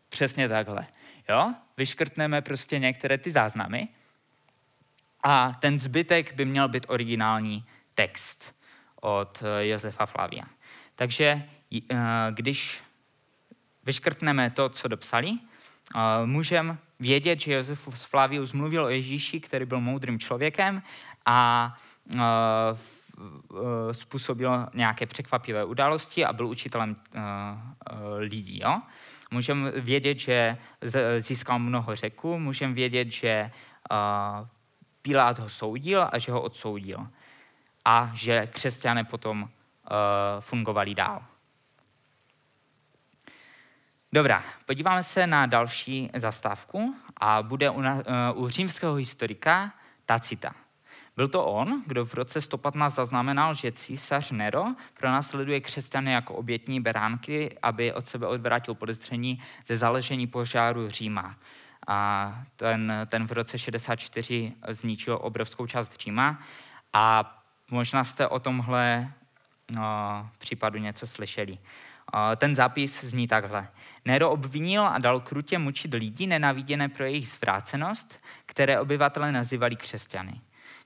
přesně takhle. Jo? Vyškrtneme prostě některé ty záznamy a ten zbytek by měl být originální text od uh, Josefa Flavia. Takže uh, když vyškrtneme to, co dopsali, uh, můžeme vědět, že Josefus Flavius mluvil o Ježíši, který byl moudrým člověkem a způsobil nějaké překvapivé události a byl učitelem lidí. Jo? Můžeme vědět, že získal mnoho řeků, můžeme vědět, že Pilát ho soudil a že ho odsoudil. A že křesťané potom fungovali dál. Dobrá, podíváme se na další zastávku a bude u, u římského historika Tacita. Byl to on, kdo v roce 115 zaznamenal, že císař Nero pronásleduje křesťany jako obětní beránky, aby od sebe odvrátil podezření ze zaležení požáru Říma. A ten, ten v roce 64 zničil obrovskou část Říma a možná jste o tomhle uh, případu něco slyšeli. Ten zápis zní takhle. Nero obvinil a dal krutě mučit lidi nenáviděné pro jejich zvrácenost, které obyvatele nazývali křesťany.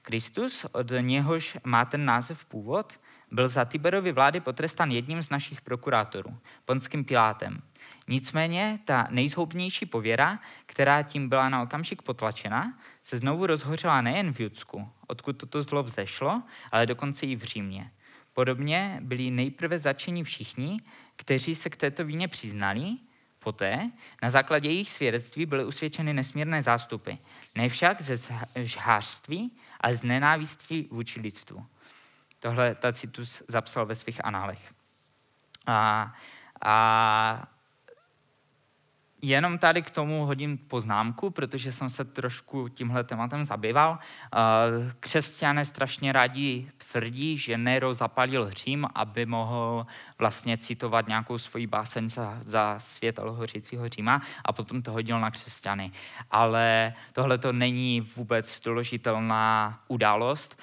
Kristus, od něhož má ten název původ, byl za Tiberovy vlády potrestán jedním z našich prokurátorů, ponským Pilátem. Nicméně ta nejzhoubnější pověra, která tím byla na okamžik potlačena, se znovu rozhořela nejen v Judsku, odkud toto zlo vzešlo, ale dokonce i v Římě. Podobně byli nejprve začeni všichni, kteří se k této víně přiznali, poté na základě jejich svědectví byly usvědčeny nesmírné zástupy. Ne však ze žhářství, ale z nenávistí vůči lidstvu. Tohle Tacitus zapsal ve svých análech. A, a jenom tady k tomu hodím poznámku, protože jsem se trošku tímhle tématem zabýval. Křesťané strašně rádi tvrdí, že Nero zapalil Řím, aby mohl vlastně citovat nějakou svoji báseň za, za svět hořícího Říma a potom to hodil na křesťany. Ale tohle to není vůbec doložitelná událost.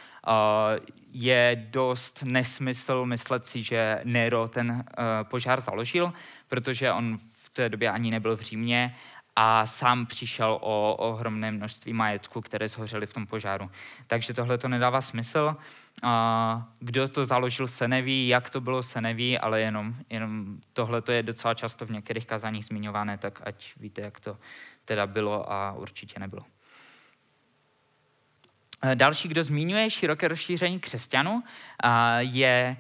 Je dost nesmysl myslet si, že Nero ten eh, požár založil, protože on té době ani nebyl v Římě a sám přišel o, ohromné množství majetku, které zhořely v tom požáru. Takže tohle to nedává smysl. Kdo to založil, se neví, jak to bylo, se neví, ale jenom, jenom tohle to je docela často v některých kazaních zmiňované, tak ať víte, jak to teda bylo a určitě nebylo. Další, kdo zmiňuje široké rozšíření křesťanů, je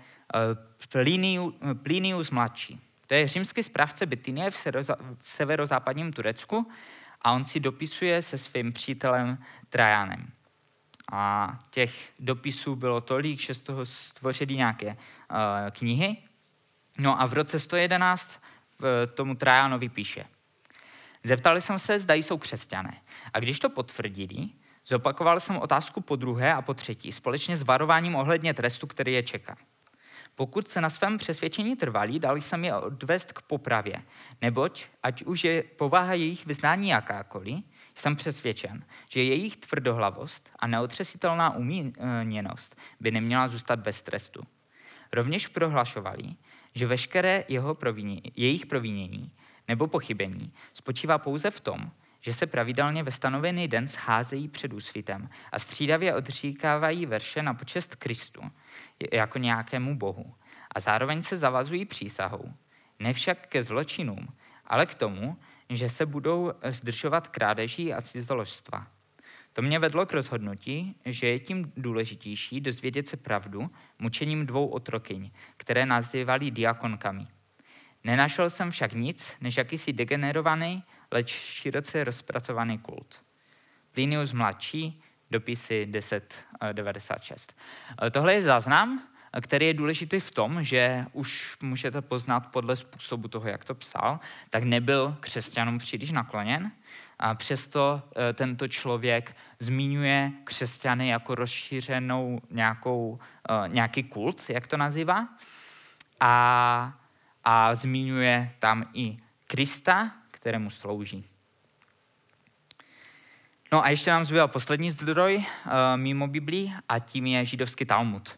Plinius, Plinius mladší. To je římský správce Bytinie v, v severozápadním Turecku a on si dopisuje se svým přítelem Trajanem. A těch dopisů bylo tolik, že z toho stvořili nějaké uh, knihy. No a v roce 111 v tomu Trajanovi píše. Zeptali jsem se, zda jsou křesťané. A když to potvrdili, zopakoval jsem otázku po druhé a po třetí, společně s varováním ohledně trestu, který je čeká. Pokud se na svém přesvědčení trvalí, dali jsem je odvést k popravě, neboť, ať už je povaha jejich vyznání jakákoliv, jsem přesvědčen, že jejich tvrdohlavost a neotřesitelná umíněnost by neměla zůstat bez trestu. Rovněž prohlašovali, že veškeré jeho provině, jejich provinění nebo pochybení spočívá pouze v tom, že se pravidelně ve stanovený den scházejí před úsvitem a střídavě odříkávají verše na počest Kristu jako nějakému bohu. A zároveň se zavazují přísahou. Nevšak ke zločinům, ale k tomu, že se budou zdržovat krádeží a cizoložstva. To mě vedlo k rozhodnutí, že je tím důležitější dozvědět se pravdu mučením dvou otrokyň, které nazývali diakonkami. Nenašel jsem však nic, než jakýsi degenerovaný, leč široce rozpracovaný kult. Plinius mladší, dopisy 1096. Eh, tohle je záznam, který je důležitý v tom, že už můžete poznat podle způsobu toho, jak to psal, tak nebyl křesťanům příliš nakloněn. A přesto eh, tento člověk zmiňuje křesťany jako rozšířenou nějakou, eh, nějaký kult, jak to nazývá. A, a zmiňuje tam i Krista, kterému slouží. No a ještě nám zbyl poslední zdroj uh, mimo Biblii a tím je židovský Talmud.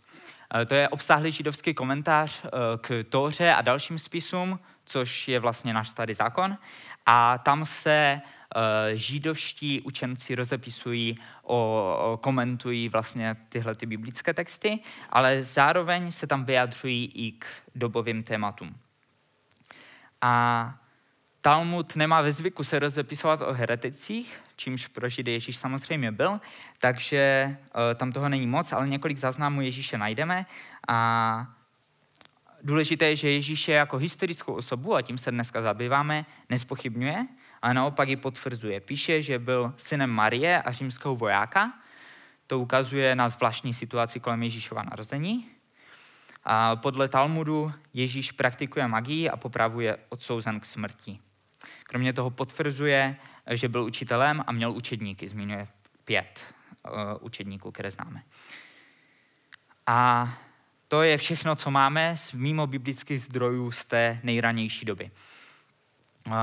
Uh, to je obsáhlý židovský komentář uh, k Tóře a dalším spisům, což je vlastně náš starý zákon. A tam se židovští učenci rozepisují, o, komentují vlastně tyhle ty biblické texty, ale zároveň se tam vyjadřují i k dobovým tématům. A Talmud nemá ve zvyku se rozepisovat o hereticích, čímž pro Židy Ježíš samozřejmě byl, takže uh, tam toho není moc, ale několik záznamů Ježíše najdeme a důležité je, že Ježíše jako historickou osobu, a tím se dneska zabýváme, nespochybňuje, ale naopak ji potvrzuje. Píše, že byl synem Marie a římského vojáka, to ukazuje na zvláštní situaci kolem Ježíšova narození. A podle Talmudu Ježíš praktikuje magii a popravuje odsouzen k smrti. Kromě toho potvrzuje, že byl učitelem a měl učedníky. Zmiňuje pět uh, učedníků, které známe. A to je všechno, co máme z mimo biblických zdrojů z té nejranější doby. Uh,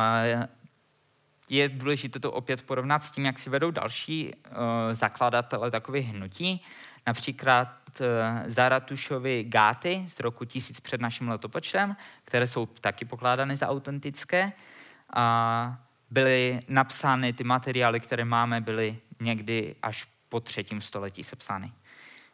je důležité to opět porovnat s tím, jak si vedou další uh, zakladatelé takových hnutí. Například Zaratušovy gáty z roku 1000 před naším letopočtem, které jsou taky pokládány za autentické. A byly napsány, ty materiály, které máme, byly někdy až po třetím století sepsány.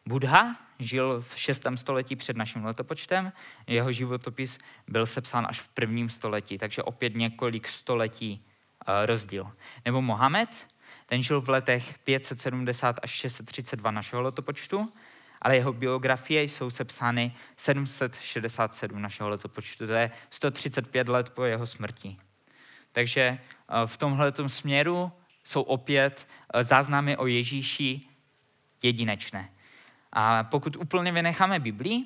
Buddha žil v 6. století před naším letopočtem, jeho životopis byl sepsán až v prvním století, takže opět několik století eh, rozdíl. Nebo Mohamed, ten žil v letech 570 až 632 našeho letopočtu, ale jeho biografie jsou sepsány 767 našeho letopočtu, to je 135 let po jeho smrti. Takže eh, v tomhle směru jsou opět eh, záznamy o Ježíši jedinečné. A pokud úplně vynecháme Biblii,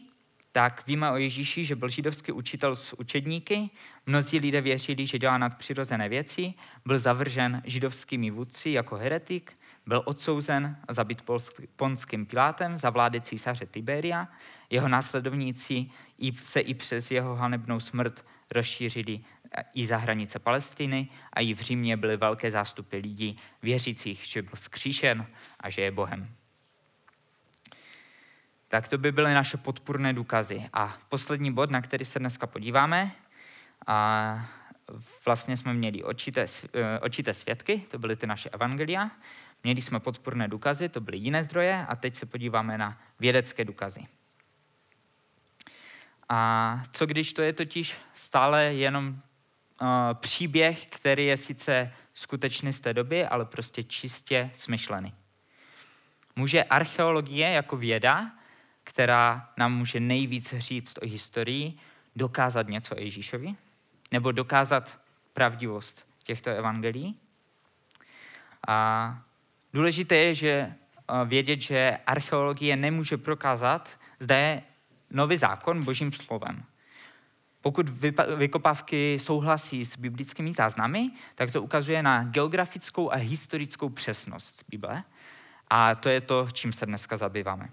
tak víme o Ježíši, že byl židovský učitel s učedníky, mnozí lidé věřili, že dělá nadpřirozené věci, byl zavržen židovskými vůdci jako heretik, byl odsouzen a zabit ponským Pilátem za vlády císaře Tiberia. Jeho následovníci se i přes jeho hanebnou smrt rozšířili i za hranice Palestiny a i v Římě byly velké zástupy lidí věřících, že byl skříšen a že je Bohem. Tak to by byly naše podpůrné důkazy. A poslední bod, na který se dneska podíváme, a vlastně jsme měli očité, eh, očité svědky, to byly ty naše evangelia, měli jsme podpůrné důkazy, to byly jiné zdroje, a teď se podíváme na vědecké důkazy. A co když to je totiž stále jenom příběh, který je sice skutečný z té doby, ale prostě čistě smyšlený. Může archeologie jako věda která nám může nejvíc říct o historii, dokázat něco o Ježíšovi? Nebo dokázat pravdivost těchto evangelií? A důležité je, že vědět, že archeologie nemůže prokázat, zda je nový zákon božím slovem. Pokud vykopávky souhlasí s biblickými záznamy, tak to ukazuje na geografickou a historickou přesnost Bible. A to je to, čím se dneska zabýváme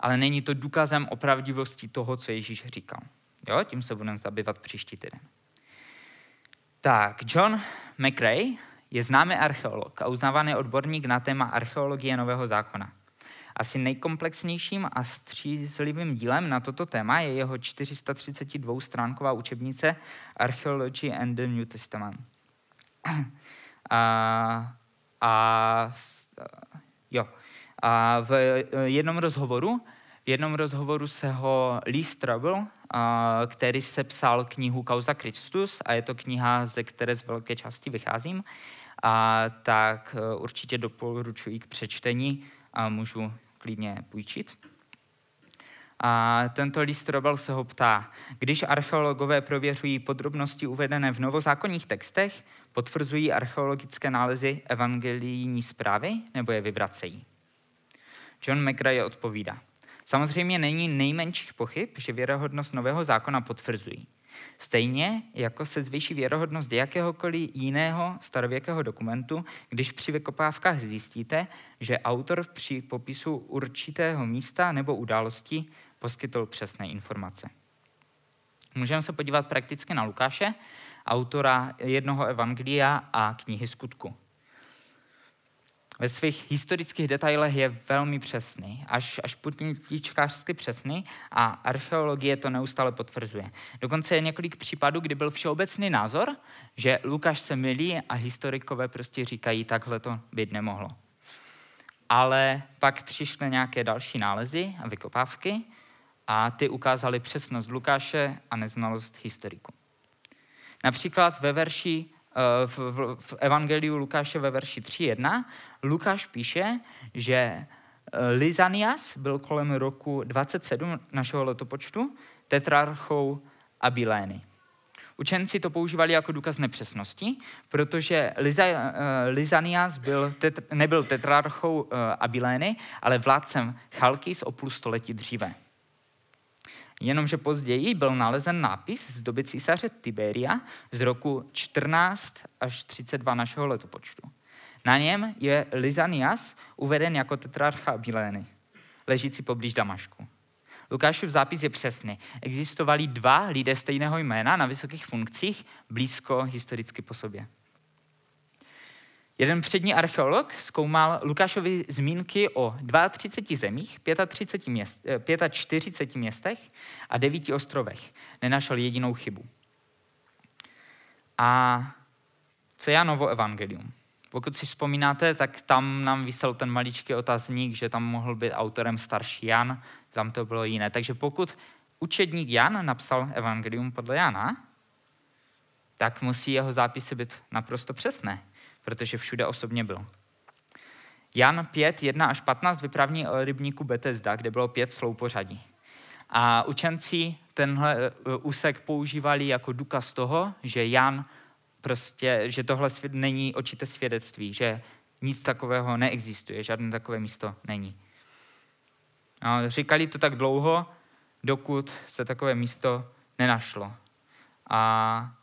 ale není to důkazem o pravdivosti toho, co Ježíš říkal. Jo, tím se budeme zabývat příští týden. Tak, John McRae je známý archeolog a uznávaný odborník na téma archeologie Nového zákona. Asi nejkomplexnějším a střízlivým dílem na toto téma je jeho 432-stránková učebnice Archaeology and the New Testament. [clears throat] A, a jo, a v eh, jednom rozhovoru, v jednom rozhovoru se ho Lee Strobel, který se psal knihu Kauza Christus, a je to kniha, ze které z velké části vycházím, a tak eh, určitě doporučuji k přečtení a můžu klidně půjčit. A tento list Robel se ho ptá, když archeologové prověřují podrobnosti uvedené v novozákonních textech, potvrzují archeologické nálezy evangelijní zprávy nebo je vyvracejí? John McRae odpovídá. Samozřejmě není nejmenších pochyb, že věrohodnost nového zákona potvrzují. Stejně jako se zvýší věrohodnost jakéhokoliv jiného starověkého dokumentu, když při vykopávkách zjistíte, že autor při popisu určitého místa nebo události poskytl přesné informace. Můžeme se podívat prakticky na Lukáše, autora jednoho evangelia a knihy skutku ve svých historických detailech je velmi přesný, až, až putničkářsky přesný a archeologie to neustále potvrzuje. Dokonce je několik případů, kdy byl všeobecný názor, že Lukáš se milí a historikové prostě říkají, takhle to být nemohlo. Ale pak přišly nějaké další nálezy a vykopávky a ty ukázaly přesnost Lukáše a neznalost historiku. Například ve verši v, v, v Evangeliu Lukáše ve verši 3.1 Lukáš píše, že eh, Lizanias byl kolem roku 27 našeho letopočtu tetrarchou Abilény. Učenci to používali jako důkaz nepřesnosti, protože Liza, uh, Lizanias byl tet, nebyl tetrarchou uh, Abilény, ale vládcem Chalkis o půl století dříve. Jenomže později byl nalezen nápis z doby císaře Tiberia z roku 14 až 32 našeho letopočtu. Na něm je Lizanias uveden jako tetrarcha Bilény, ležící poblíž Damašku. Lukášův zápis je přesný. Existovali dva lidé stejného jména na vysokých funkcích blízko historicky po sobě. Jeden přední archeolog zkoumal Lukášovi zmínky o 32 zemích, 35, měst, 45 městech a 9 ostrovech. Nenašel jedinou chybu. A co je novo evangelium? Pokud si vzpomínáte, tak tam nám vysel ten maličký otazník, že tam mohl být autorem starší Jan, tam to bylo jiné. Takže pokud učedník Jan napsal evangelium podle Jana, tak musí jeho zápisy být naprosto přesné, protože všude osobně byl. Jan 5, 1 až 15 vypráví o rybníku Betesda, kde bylo pět slou pořadí. A učenci tenhle e, úsek používali jako důkaz toho, že Jan prostě, že tohle není očité svědectví, že nic takového neexistuje, žádné takové místo není. A říkali to tak dlouho, dokud se takové místo nenašlo. A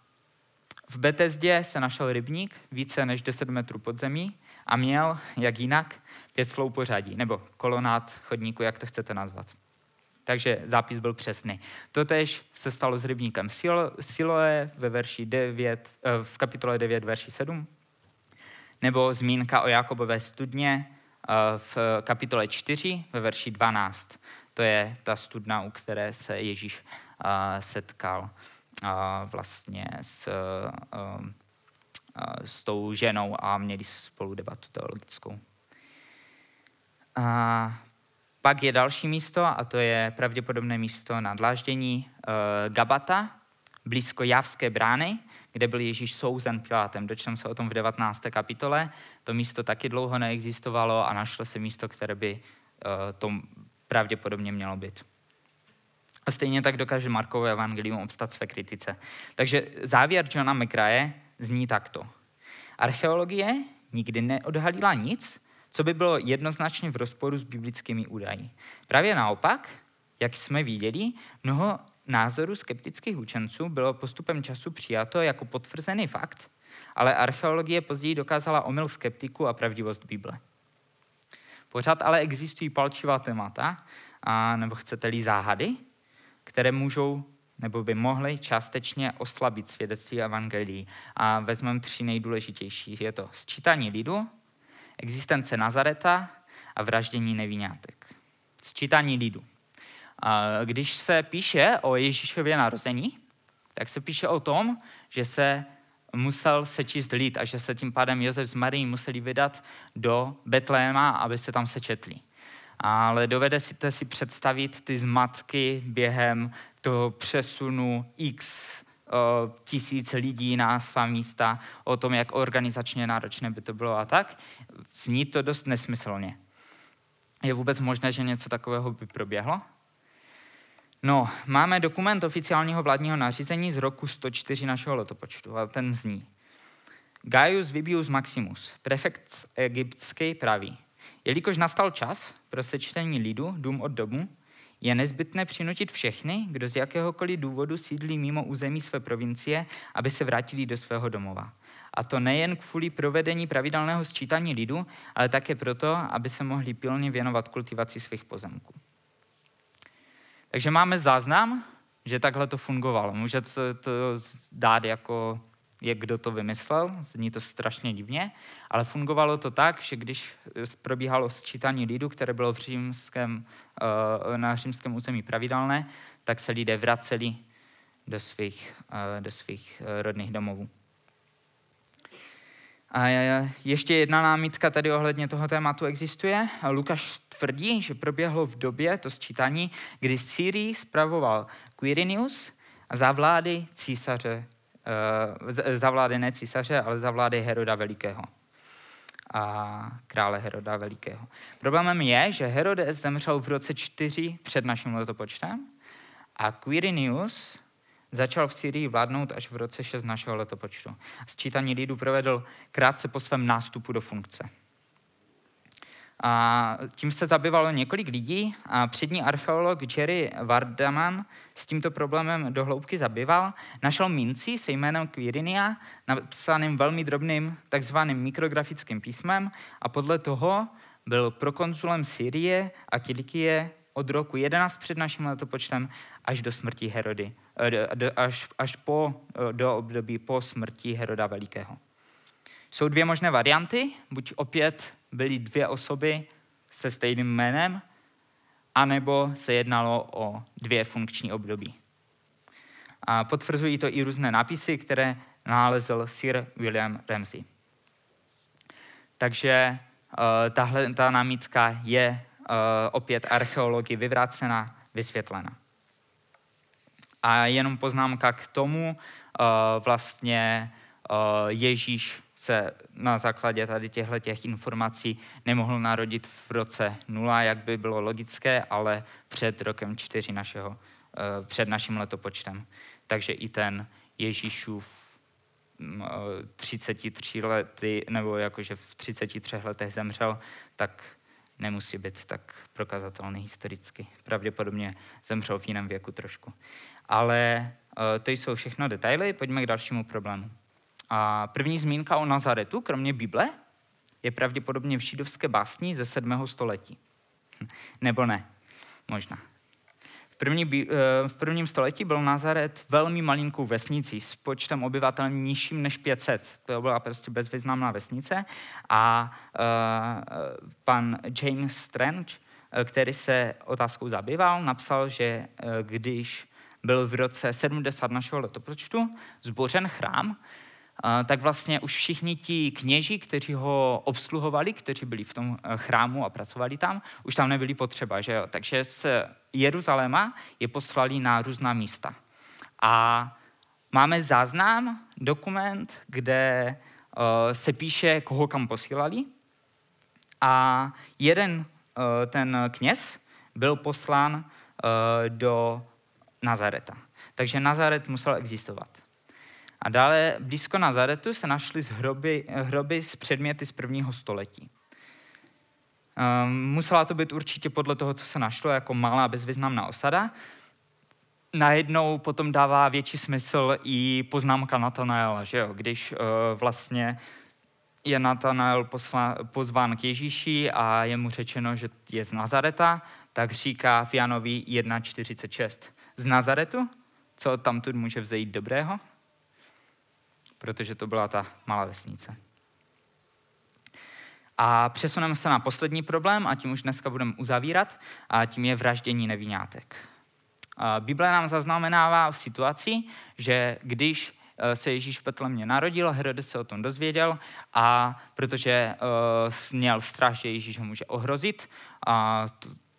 v Betezdě se našel rybník více než 10 metrů pod zemí a měl, jak jinak, pět slou pořadí, nebo kolonát chodníku, jak to chcete nazvat. Takže zápis byl přesný. Totež se stalo s rybníkem Siloe ve verši 9, eh, v kapitole 9, verši 7, nebo zmínka o Jakobové studně eh, v kapitole 4 ve verši 12. To je ta studna, u které se Ježíš eh, setkal vlastně s, s tou ženou a měli spolu debatu teologickou. Pak je další místo a to je pravděpodobné místo na dláždění uh, Gabata, blízko Javské brány, kde byl Ježíš souzen Pilátem. Dočteme se o tom v 19. kapitole. To místo taky dlouho neexistovalo a našlo se místo, které by uh, to pravděpodobně mělo být. A stejně tak dokáže Markovo evangelium obstat své kritice. Takže závěr Johna McRae zní takto. Archeologie nikdy neodhalila nic, co by bylo jednoznačně v rozporu s biblickými údaji. Právě naopak, jak jsme viděli, mnoho názorů skeptických učenců bylo postupem času přijato jako potvrzený fakt, ale archeologie později dokázala omyl skeptiku a pravdivost Bible. Pořád ale existují palčivá témata, a, nebo chcete-li záhady, které můžou nebo by mohly částečně oslabit svědectví evangelií. A vezmeme tři nejdůležitější. Je to sčítání lidu, existence Nazareta a vraždění nevinátek. Sčítání lidu. Když se píše o Ježíšově narození, tak se píše o tom, že se musel sečíst lid a že se tím pádem Josef s Marií museli vydat do Betléma, aby se tam sečetli. Ale dovede si, si představit ty zmatky během toho přesunu x tisíc lidí na svá místa, o tom, jak organizačně náročné by to bylo a tak, zní to dost nesmyslně. Je vůbec možné, že něco takového by proběhlo? No, máme dokument oficiálního vládního nařízení z roku 104 našeho letopočtu a ten zní. Gaius Vibius Maximus, prefekt egyptský praví, jelikož nastal čas pro sečtení lidu dům od domu, je nezbytné přinutit všechny, kdo z jakéhokoliv důvodu sídlí mimo území své provincie, aby se vrátili do svého domova. A to nejen kvůli provedení pravidelného sčítání lidu, ale také proto, aby se mohli pilně věnovat kultivaci svých pozemků. Takže máme záznam, že takhle to fungovalo. Může to, to dát jako je kdo to vymyslel, zní to strašně divně, ale fungovalo to tak, že když probíhalo sčítání lidu, které bylo v římském, eh, na římském území pravidelné, tak se lidé vraceli do svých, eh, do svých eh, rodných domovů. A ještě jedna námitka tady ohledně toho tématu existuje. Lukáš tvrdí, že proběhlo v době to sčítání, kdy Syrii spravoval Quirinius za vlády císaře Eh, za vlády ne císaře, ale za vlády Heroda Velikého a krále Heroda Velikého. Problémem je, že Herodes zemřel v roce 4 před naším letopočtem a Quirinius začal v Syrii vládnout až v roce 6 našeho letopočtu. Sčítání lidu provedl krátce po svém nástupu do funkce. A tím se zabývalo několik lidí a přední archeolog Jerry Vardaman s tímto problémem do hloubky zabýval. Našel minci se jménem Quirinia, napsaným velmi drobným takzvaným mikrografickým písmem a podle toho byl prokonzulem Syrie a Kilikie od roku 11 před naším letopočtem až do smrti Herody, eh, až, až po, eh, do období po smrti Heroda Velikého. Jsou dvě možné varianty, buď opět byly dvě osoby se stejným jménem, anebo se jednalo o dvě funkční období. A potvrzují to i různé nápisy, které nalezl Sir William Ramsey. Takže uh, tahle ta námitka je uh, opět archeologii vyvrácena, vysvětlena. A jenom poznámka k tomu, uh, vlastně Ježíš se na základě tady těchto těch informací nemohl narodit v roce 0, jak by bylo logické, ale před rokem 4 našeho, před naším letopočtem. Takže i ten Ježíšův 33 lety, nebo jakože v 33 letech zemřel, tak nemusí být tak prokazatelný historicky. Pravděpodobně zemřel v jiném věku trošku. Ale to jsou všechno detaily, pojďme k dalšímu problému. A první zmínka o Nazaretu, kromě Bible, je pravděpodobně v židovské básni ze 7. století. [laughs] Nebo ne, možná. V, první, eh, v prvním století byl Nazaret velmi malinkou vesnicí s počtem obyvatel nižším než 500. To byla prostě bezvýznamná vesnice. A uh, pan James Strange, eh, který se otázkou zabýval, napsal, že když byl v roce 70 našeho letopočtu zbořen chrám, tak vlastně už všichni ti kněži, kteří ho obsluhovali, kteří byli v tom eh, chrámu a pracovali tam, už tam nebyli potřeba. Že jo? Takže z Jeruzaléma je poslali na různá místa. A máme záznam, dokument, kde uh, se píše, koho kam posílali. A jeden uh, ten kněz byl poslán do Nazareta. Takže Nazaret musel existovat. A dále blízko Nazaretu se našly hroby, hroby s předměty z prvního století. Um, musela to být určitě podle toho, co se našlo, jako malá bezvýznamná osada. Najednou potom dává větší smysl i poznámka Natanaela, že jo? když uh, vlastně je Natanael pozván k Ježíši a je mu řečeno, že je z Nazareta, tak říká v Janovi 1.46. Z Nazaretu? Co tam tu může vzejít dobrého? Protože to byla ta malá vesnice. A přesuneme se na poslední problém a tím už dneska budeme uzavírat a tím je vraždění nevinátek. Bible nám zaznamenává v situaci, že když e, se Ježíš v Petlemě narodil, Herodes se o tom dozvěděl a protože uh, měl strach, že Ježíš ho může ohrozit, a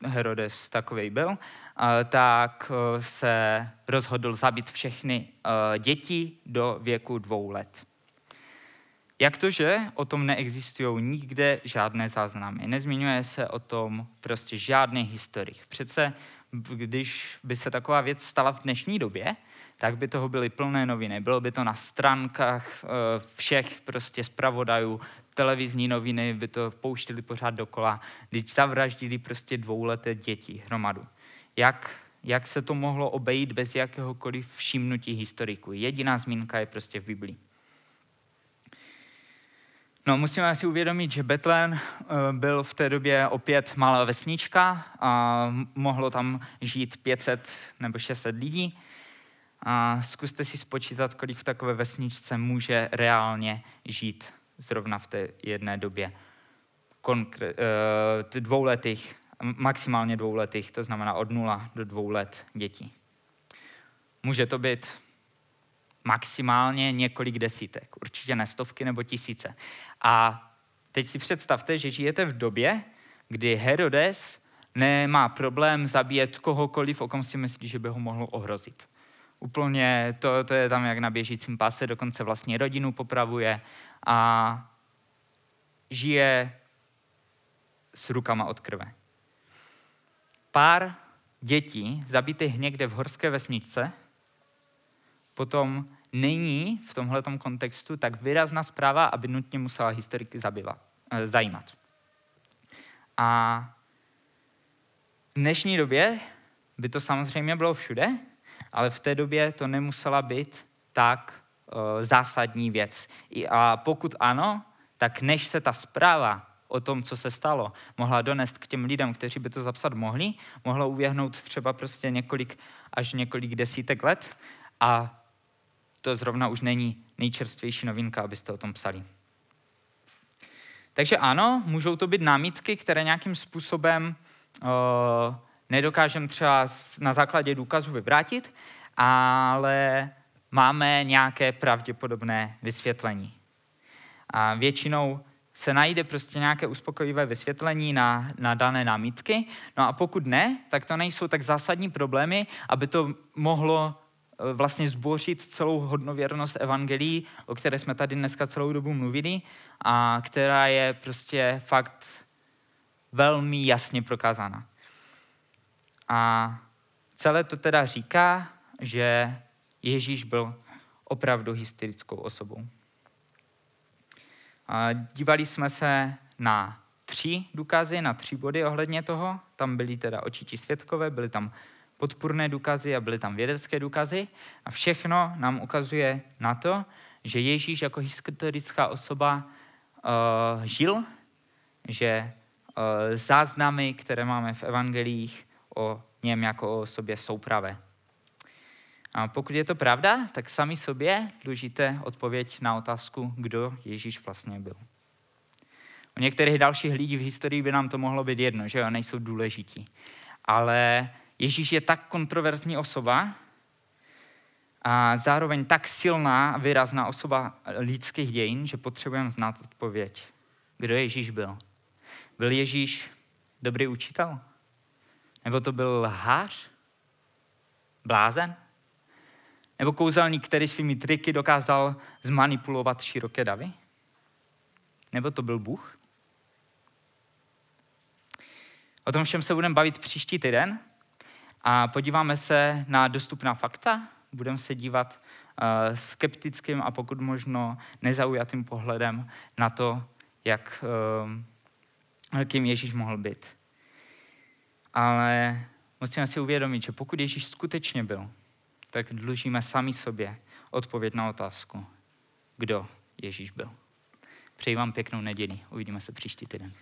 Herodes takový byl, tak eh, se rozhodl zabít všechny eh, děti do věku dvou let. Jak to, že o tom neexistují nikde žádné záznamy? Nezmiňuje se o tom prostě žádný historik. Přece, když by se taková věc stala v dnešní době, tak by toho byly plné noviny. Bylo by to na stránkách eh, všech prostě zpravodajů, televizní noviny by to pouštili pořád dokola, když zavraždili prostě dvouleté děti hromadu jak, jak se to mohlo obejít bez jakéhokoliv všimnutí historiků. Jediná zmínka je prostě v Biblii. No, musíme si uvědomit, že Betlén eh, byl v té době opět malá vesnička a mohlo tam žít 500 nebo 600 lidí. A zkuste si spočítat, kolik v takové vesničce může reálně žít zrovna v té jedné době. Uh, dvouletých maximálně dvouletých, to znamená od nula do dvou let dětí. Může to být maximálně několik desítek, určitě ne stovky nebo tisíce. A teď si představte, že žijete v době, kdy Herodes nemá problém zabíjet kohokoliv, o kom si myslí, že by ho mohl ohrozit. Úplně to, to je tam jak na běžícím páse, dokonce vlastně rodinu popravuje a žije s rukama od krve pár dětí zabitých někde v horské vesničce potom není v tomhle kontextu tak výrazná zpráva, aby nutně musela historiky zabývat, eh, zajímat. A v dnešní době by to samozřejmě bylo všude, ale v té době to nemusela být tak uh, zásadní věc. I, a pokud ano, tak než se ta zpráva o tom, co se stalo, mohla donést k těm lidem, kteří by to zapsat mohli, mohlo uvěhnout třeba prostě několik až několik desítek let a to zrovna už není nejčerstvější novinka, abyste o tom psali. Takže ano, můžou to být námitky, které nějakým způsobem uh, nedokážeme třeba na základě důkazu vyvrátit, ale máme nějaké pravděpodobné vysvětlení. A většinou se najde prostě nějaké uspokojivé vysvětlení na, na dané námitky. No a pokud ne, tak to nejsou tak zásadní problémy, aby to mohlo eh, vlastně zbořit celou hodnověrnost evangelií, o které jsme tady dneska celou dobu mluvili a která je prostě fakt velmi jasně prokázána. A celé to teda říká, že Ježíš byl opravdu historickou osobou. Dívali jsme se na tři důkazy, na tři body ohledně toho. Tam byly teda očití světkové, byly tam podpůrné důkazy a byly tam vědecké důkazy. A všechno nám ukazuje na to, že Ježíš jako historická osoba uh, žil, že uh, záznamy, které máme v evangelích o něm jako o sobě jsou pravé. A pokud je to pravda, tak sami sobě dlužíte odpověď na otázku, kdo Ježíš vlastně byl. U některých dalších lidí v historii by nám to mohlo být jedno, že jo, nejsou důležití. Ale Ježíš je tak kontroverzní osoba a zároveň tak silná a výrazná osoba lidských dějin, že potřebujeme znát odpověď. Kdo Ježíš byl? Byl Ježíš dobrý učitel? Nebo to byl lhář? Blázen? Nebo kouzelník, který svými triky dokázal zmanipulovat široké davy? Nebo to byl Bůh? O tom všem se budeme bavit příští týden a podíváme se na dostupná fakta, budeme se dívat uh, skeptickým a pokud možno nezaujatým pohledem na to, jak, uh, kým Ježíš mohl být. Ale musíme si uvědomit, že pokud Ježíš skutečně byl, tak dlužíme sami sobě odpověď na otázku, kdo Ježíš byl. Přeji vám pěknou neděli. Uvidíme se příští týden.